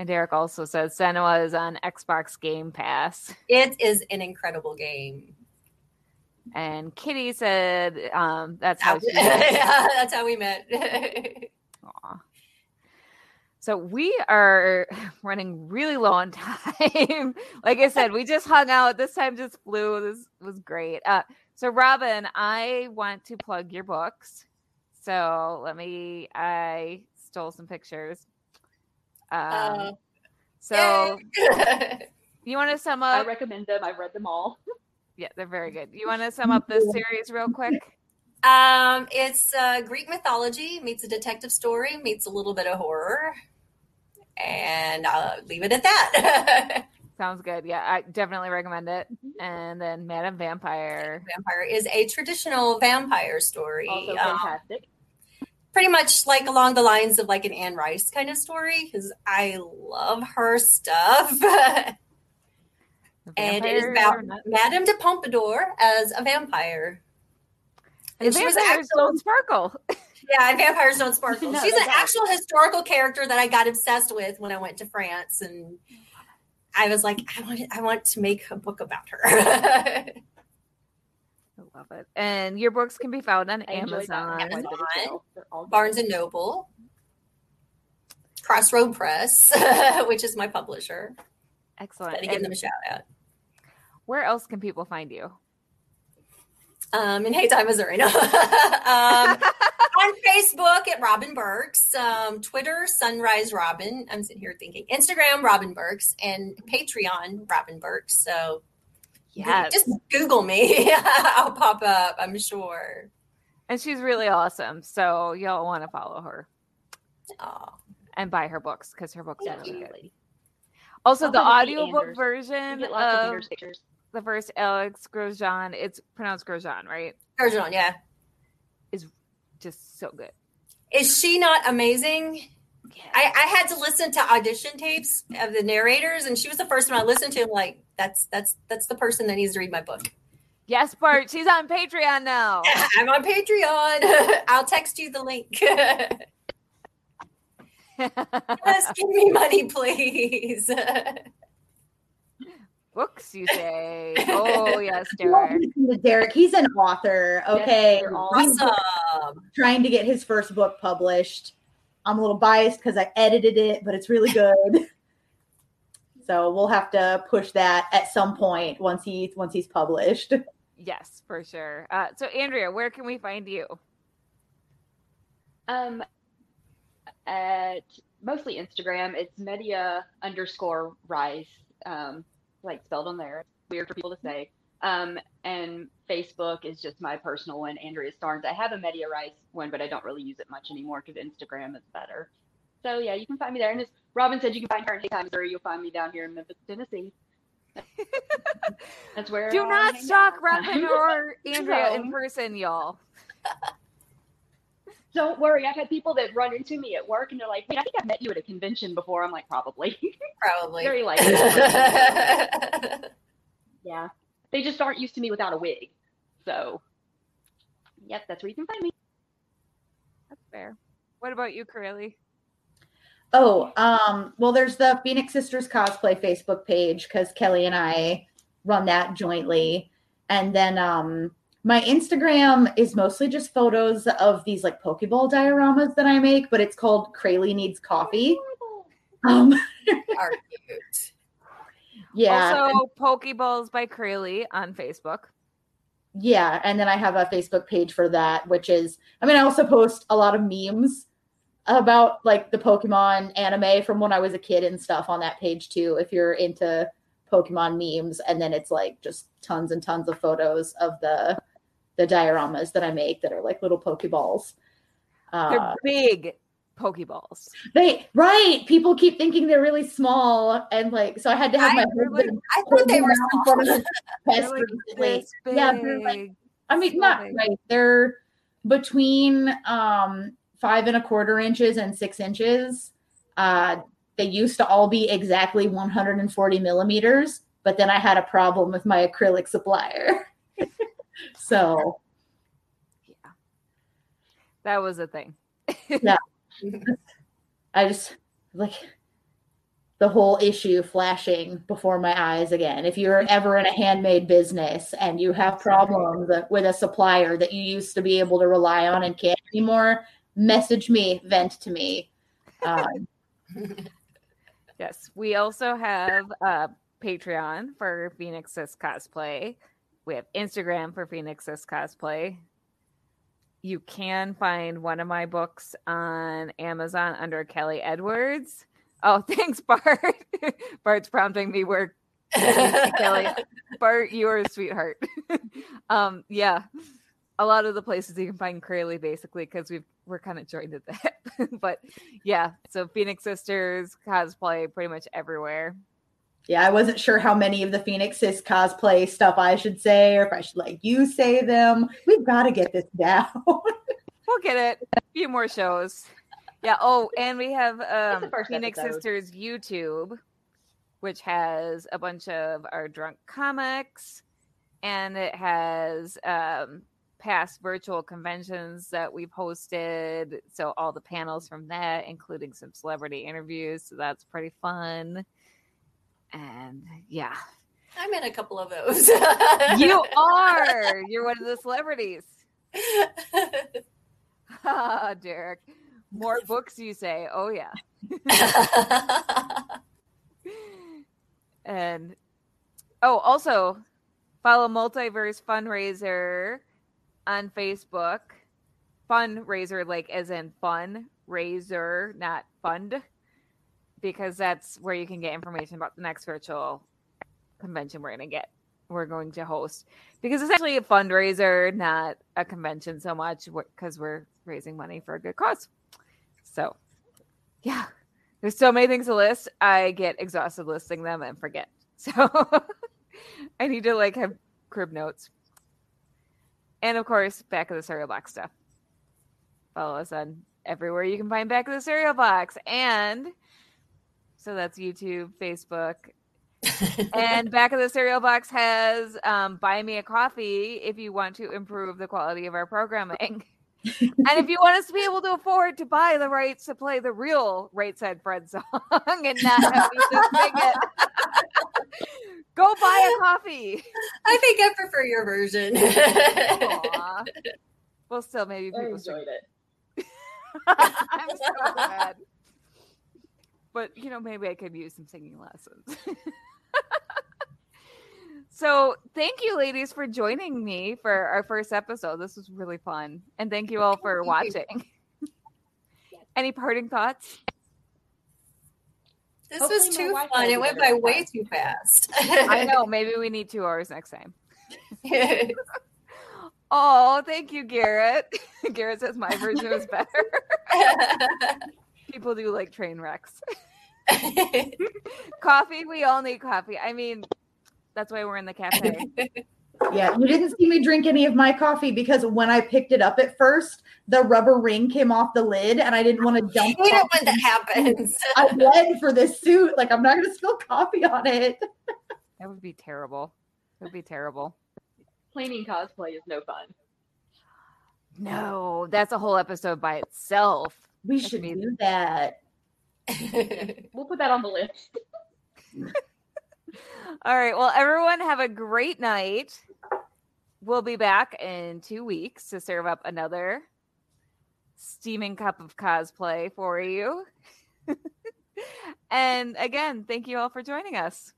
And Derek also says Senua is on Xbox Game Pass. It is an incredible game. And Kitty said um, that's how she *laughs* yeah, that's how we met. *laughs* Aw. So we are *laughs* running really low on time. like I said, we just hung out. This time just flew. This was great. Uh, so Robin, I want to plug your books. So let me. I stole some pictures. Um, Uh, so *laughs* you want to sum up? I recommend them. I've read them all. yeah, they're very good. You want to *laughs* sum up this series real quick? um, it's uh, Greek mythology meets a detective story meets a little bit of horror, and I'll leave it at that. *laughs* Sounds good. Yeah, I definitely recommend it. Mm-hmm. And then Madam Vampire. vampire is a traditional vampire story. Also Um, fantastic. Pretty much like along the lines of like an Anne Rice kind of story because I love her stuff. *laughs* And it is about Madame de Pompadour as a vampire. The And she was vampires actual, don't sparkle. *laughs* yeah, vampires don't sparkle. No, She's an actual historical character that I got obsessed with when I went to France, and I was like, I want, I want to make a book about her. *laughs* I love it. And your books can be found on I enjoyed that one Amazon. quite a bit as well. They're all Barnes and Noble, Crossroad Press, *laughs* which is my publisher. Excellent. Gotta give And them a shout out. where else can people find you? um, in Hayti, Missouri. No. um, *laughs* on Facebook at Robin Burks, um, Twitter Sunrise Robin. I'm sitting here thinking Instagram Robin Burks and Patreon Robin Burks. So Yes. just Google me. *laughs* I'll pop up. I'm sure. and she's really awesome. So y'all want to follow her Aw, and buy her books because her books are really you. good. Also, Also the the audiobook Anders. version You get lots of of the first Alex Grosjean, it's pronounced Grosjean, right? Bergeron, yeah. Is just so good. Is she not amazing? I, I had to listen to audition tapes of the narrators, and she was the first one I listened to. I'm like, that's that's that's the person that needs to read my book. Yes, Bart, she's on Patreon now. *laughs* I'm on Patreon. *laughs* I'll text you the link. *laughs* yes, give me money, please. Books, you say? Oh yes, Derek. to Derek. He's an author. Okay. they're He's awesome. trying to get his first book published. I'm a little biased because I edited it, but it's really good. *laughs* so we'll have to push that at some point once he once he's published. *laughs* Yes, for sure. Uh, so, Andrea, where can we find you? Um, at mostly Instagram. It's media underscore rise, um, like spelled on there. Weird for people to say. Um, and Facebook is just my personal one, Andrea Starnes. I have a Media Rice one, but I don't really use it much anymore because Instagram is better. So yeah, you can find me there. And as Robin said, you can find her in Hayti, Missouri. You'll find me down here in Memphis, Tennessee. *laughs* That's where. Do I not stalk out. Robin or *laughs* Andrea in person, y'all. *laughs* Don't worry, I've had people that run into me at work and they're like, "Wait, I think I've met you at a convention before." I'm like, "Probably." Probably. Very likely. yeah, they just aren't used to me without a wig. So, yep, that's where you can find me. That's fair. What about you, Crayle? Oh, um, well, there's the Phoenix Sisters cosplay Facebook page because Kelly and I run that jointly. And then um my Instagram is mostly just photos of these like Pokeball dioramas that I make, but it's called Crayley Needs Coffee. Um Are cute. Yeah. Also, Pokeballs by Crayley on Facebook. Yeah, and then I have a Facebook page for that, which is I mean, I also post a lot of memes about like the Pokemon anime from when I was a kid and stuff on that page too, if you're into Pokemon memes. And then it's like just tons and tons of photos of the the dioramas that I make that are like little Pokeballs. They're Uh, big Pokeballs. they right. People keep thinking they're really small, and like so I had to have I my really- I thought they were hold them around in front of small. Like. Yeah, like I mean, So not big. right. They're between um five and a quarter inches and six inches. Uh, they used to all be exactly 140 millimeters, but then I had a problem with my acrylic supplier. *laughs* so yeah, that was a thing. *laughs* *laughs* I just like the whole issue flashing before my eyes again. If you're ever in a handmade business and you have problems with a supplier that you used to be able to rely on and can't anymore, message me, vent to me. Um, *laughs* Yes, we also have uh, Patreon for Phoenix Sis Cosplay. We have Instagram for Phoenix Sis Cosplay. You can find one of my books on Amazon under Kelly Edwards. Oh, *laughs* thanks, Bart. *laughs* Bart's prompting me where Kelly. *laughs* Bart, you're a sweetheart. um, yeah, a lot of the places you can find Crayley basically because we've we're kind of joined at that. but yeah, so Phoenix Sisters cosplay pretty much everywhere. Yeah, I wasn't sure how many of the Phoenix Sis cosplay stuff I should say or if I should like you say them. We've got to get this *laughs* down. We'll get it. A few more shows. Yeah. Oh, and we have um, Phoenix episode. Sisters YouTube, which has a bunch of our drunk comics, and it has um, past virtual conventions that we've hosted. So all the panels from that, including some celebrity interviews. So that's pretty fun. And yeah, I'm in a couple of those. *laughs* you are. You're one of the celebrities. Ah, *laughs* Derek. More *laughs* books, you say? Oh yeah. And oh, also follow Multiverse Fundraiser on Facebook. Fundraiser, like as in fun raiser, not fund, because that's where you can get information about the next virtual convention we're going to get. We're going to host because it's actually a fundraiser, not a convention so much, because we're raising money for a good cause. So, yeah, there's so many things to list. I get exhausted listing them and forget. *laughs* So I need to like have crib notes. And of course, back of the cereal box stuff. Follow us on everywhere you can find back of the cereal box. And so that's YouTube, Facebook. *laughs* and back of the cereal box has um, buy me a coffee if you want to improve the quality of our programming. *laughs* and if you want us to be able to afford to buy the rights to play the real Right Said Fred song and not have me just sing it, *laughs* go buy a coffee. I think I prefer your version. Aw. Well, still, maybe I people should. enjoyed it. I'm so glad. But you know, maybe I could use some singing lessons. *laughs* so thank you, ladies, for joining me for our first episode. This was really fun, and thank you all for watching. *laughs* Any parting thoughts? This Hopefully was too fun. It went by way too fast. I know. *laughs* Maybe we need two hours next time. Oh, thank you, Garrett. Garrett says my version was better. People do like train wrecks. *laughs* *laughs* coffee, we all need coffee. I mean, that's why we're in the cafe. *laughs* Yeah, you didn't see me drink any of my coffee because when I picked it up at first, the rubber ring came off the lid, and I didn't want to dump. hate it coffee. when that happens. I bled for this suit. Like I'm not going to spill coffee on it. That would be terrible. It would be terrible. Cleaning cosplay is no fun. No, that's a whole episode by itself. We That's should amazing. do that. *laughs* We'll put that on the list. *laughs* All right. Well, everyone have a great night. We'll be back in two weeks to serve up another steaming cup of cosplay for you. *laughs* and again, thank you all for joining us.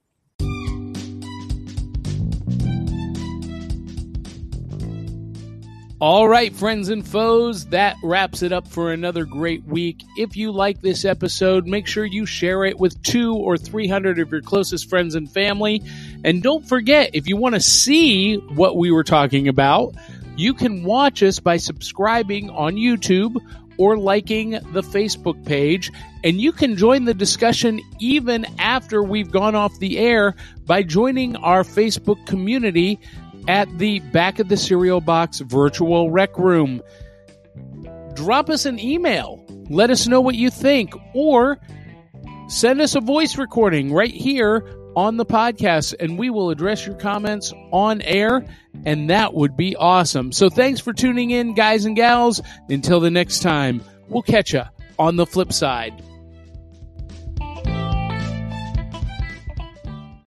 All right, friends and foes, that wraps it up for another great week. If you like this episode, make sure you share it with two or 300 of your closest friends and family. And don't forget, if you want to see what we were talking about, you can watch us by subscribing on YouTube or liking the Facebook page. And you can join the discussion even after we've gone off the air by joining our Facebook community at the back of the cereal box virtual rec room. Drop us an email. Let us know what you think, or send us a voice recording right here on the podcast, and we will address your comments on air, and that would be awesome. So, thanks for tuning in, guys and gals. Until the next time, we'll catch you on the flip side.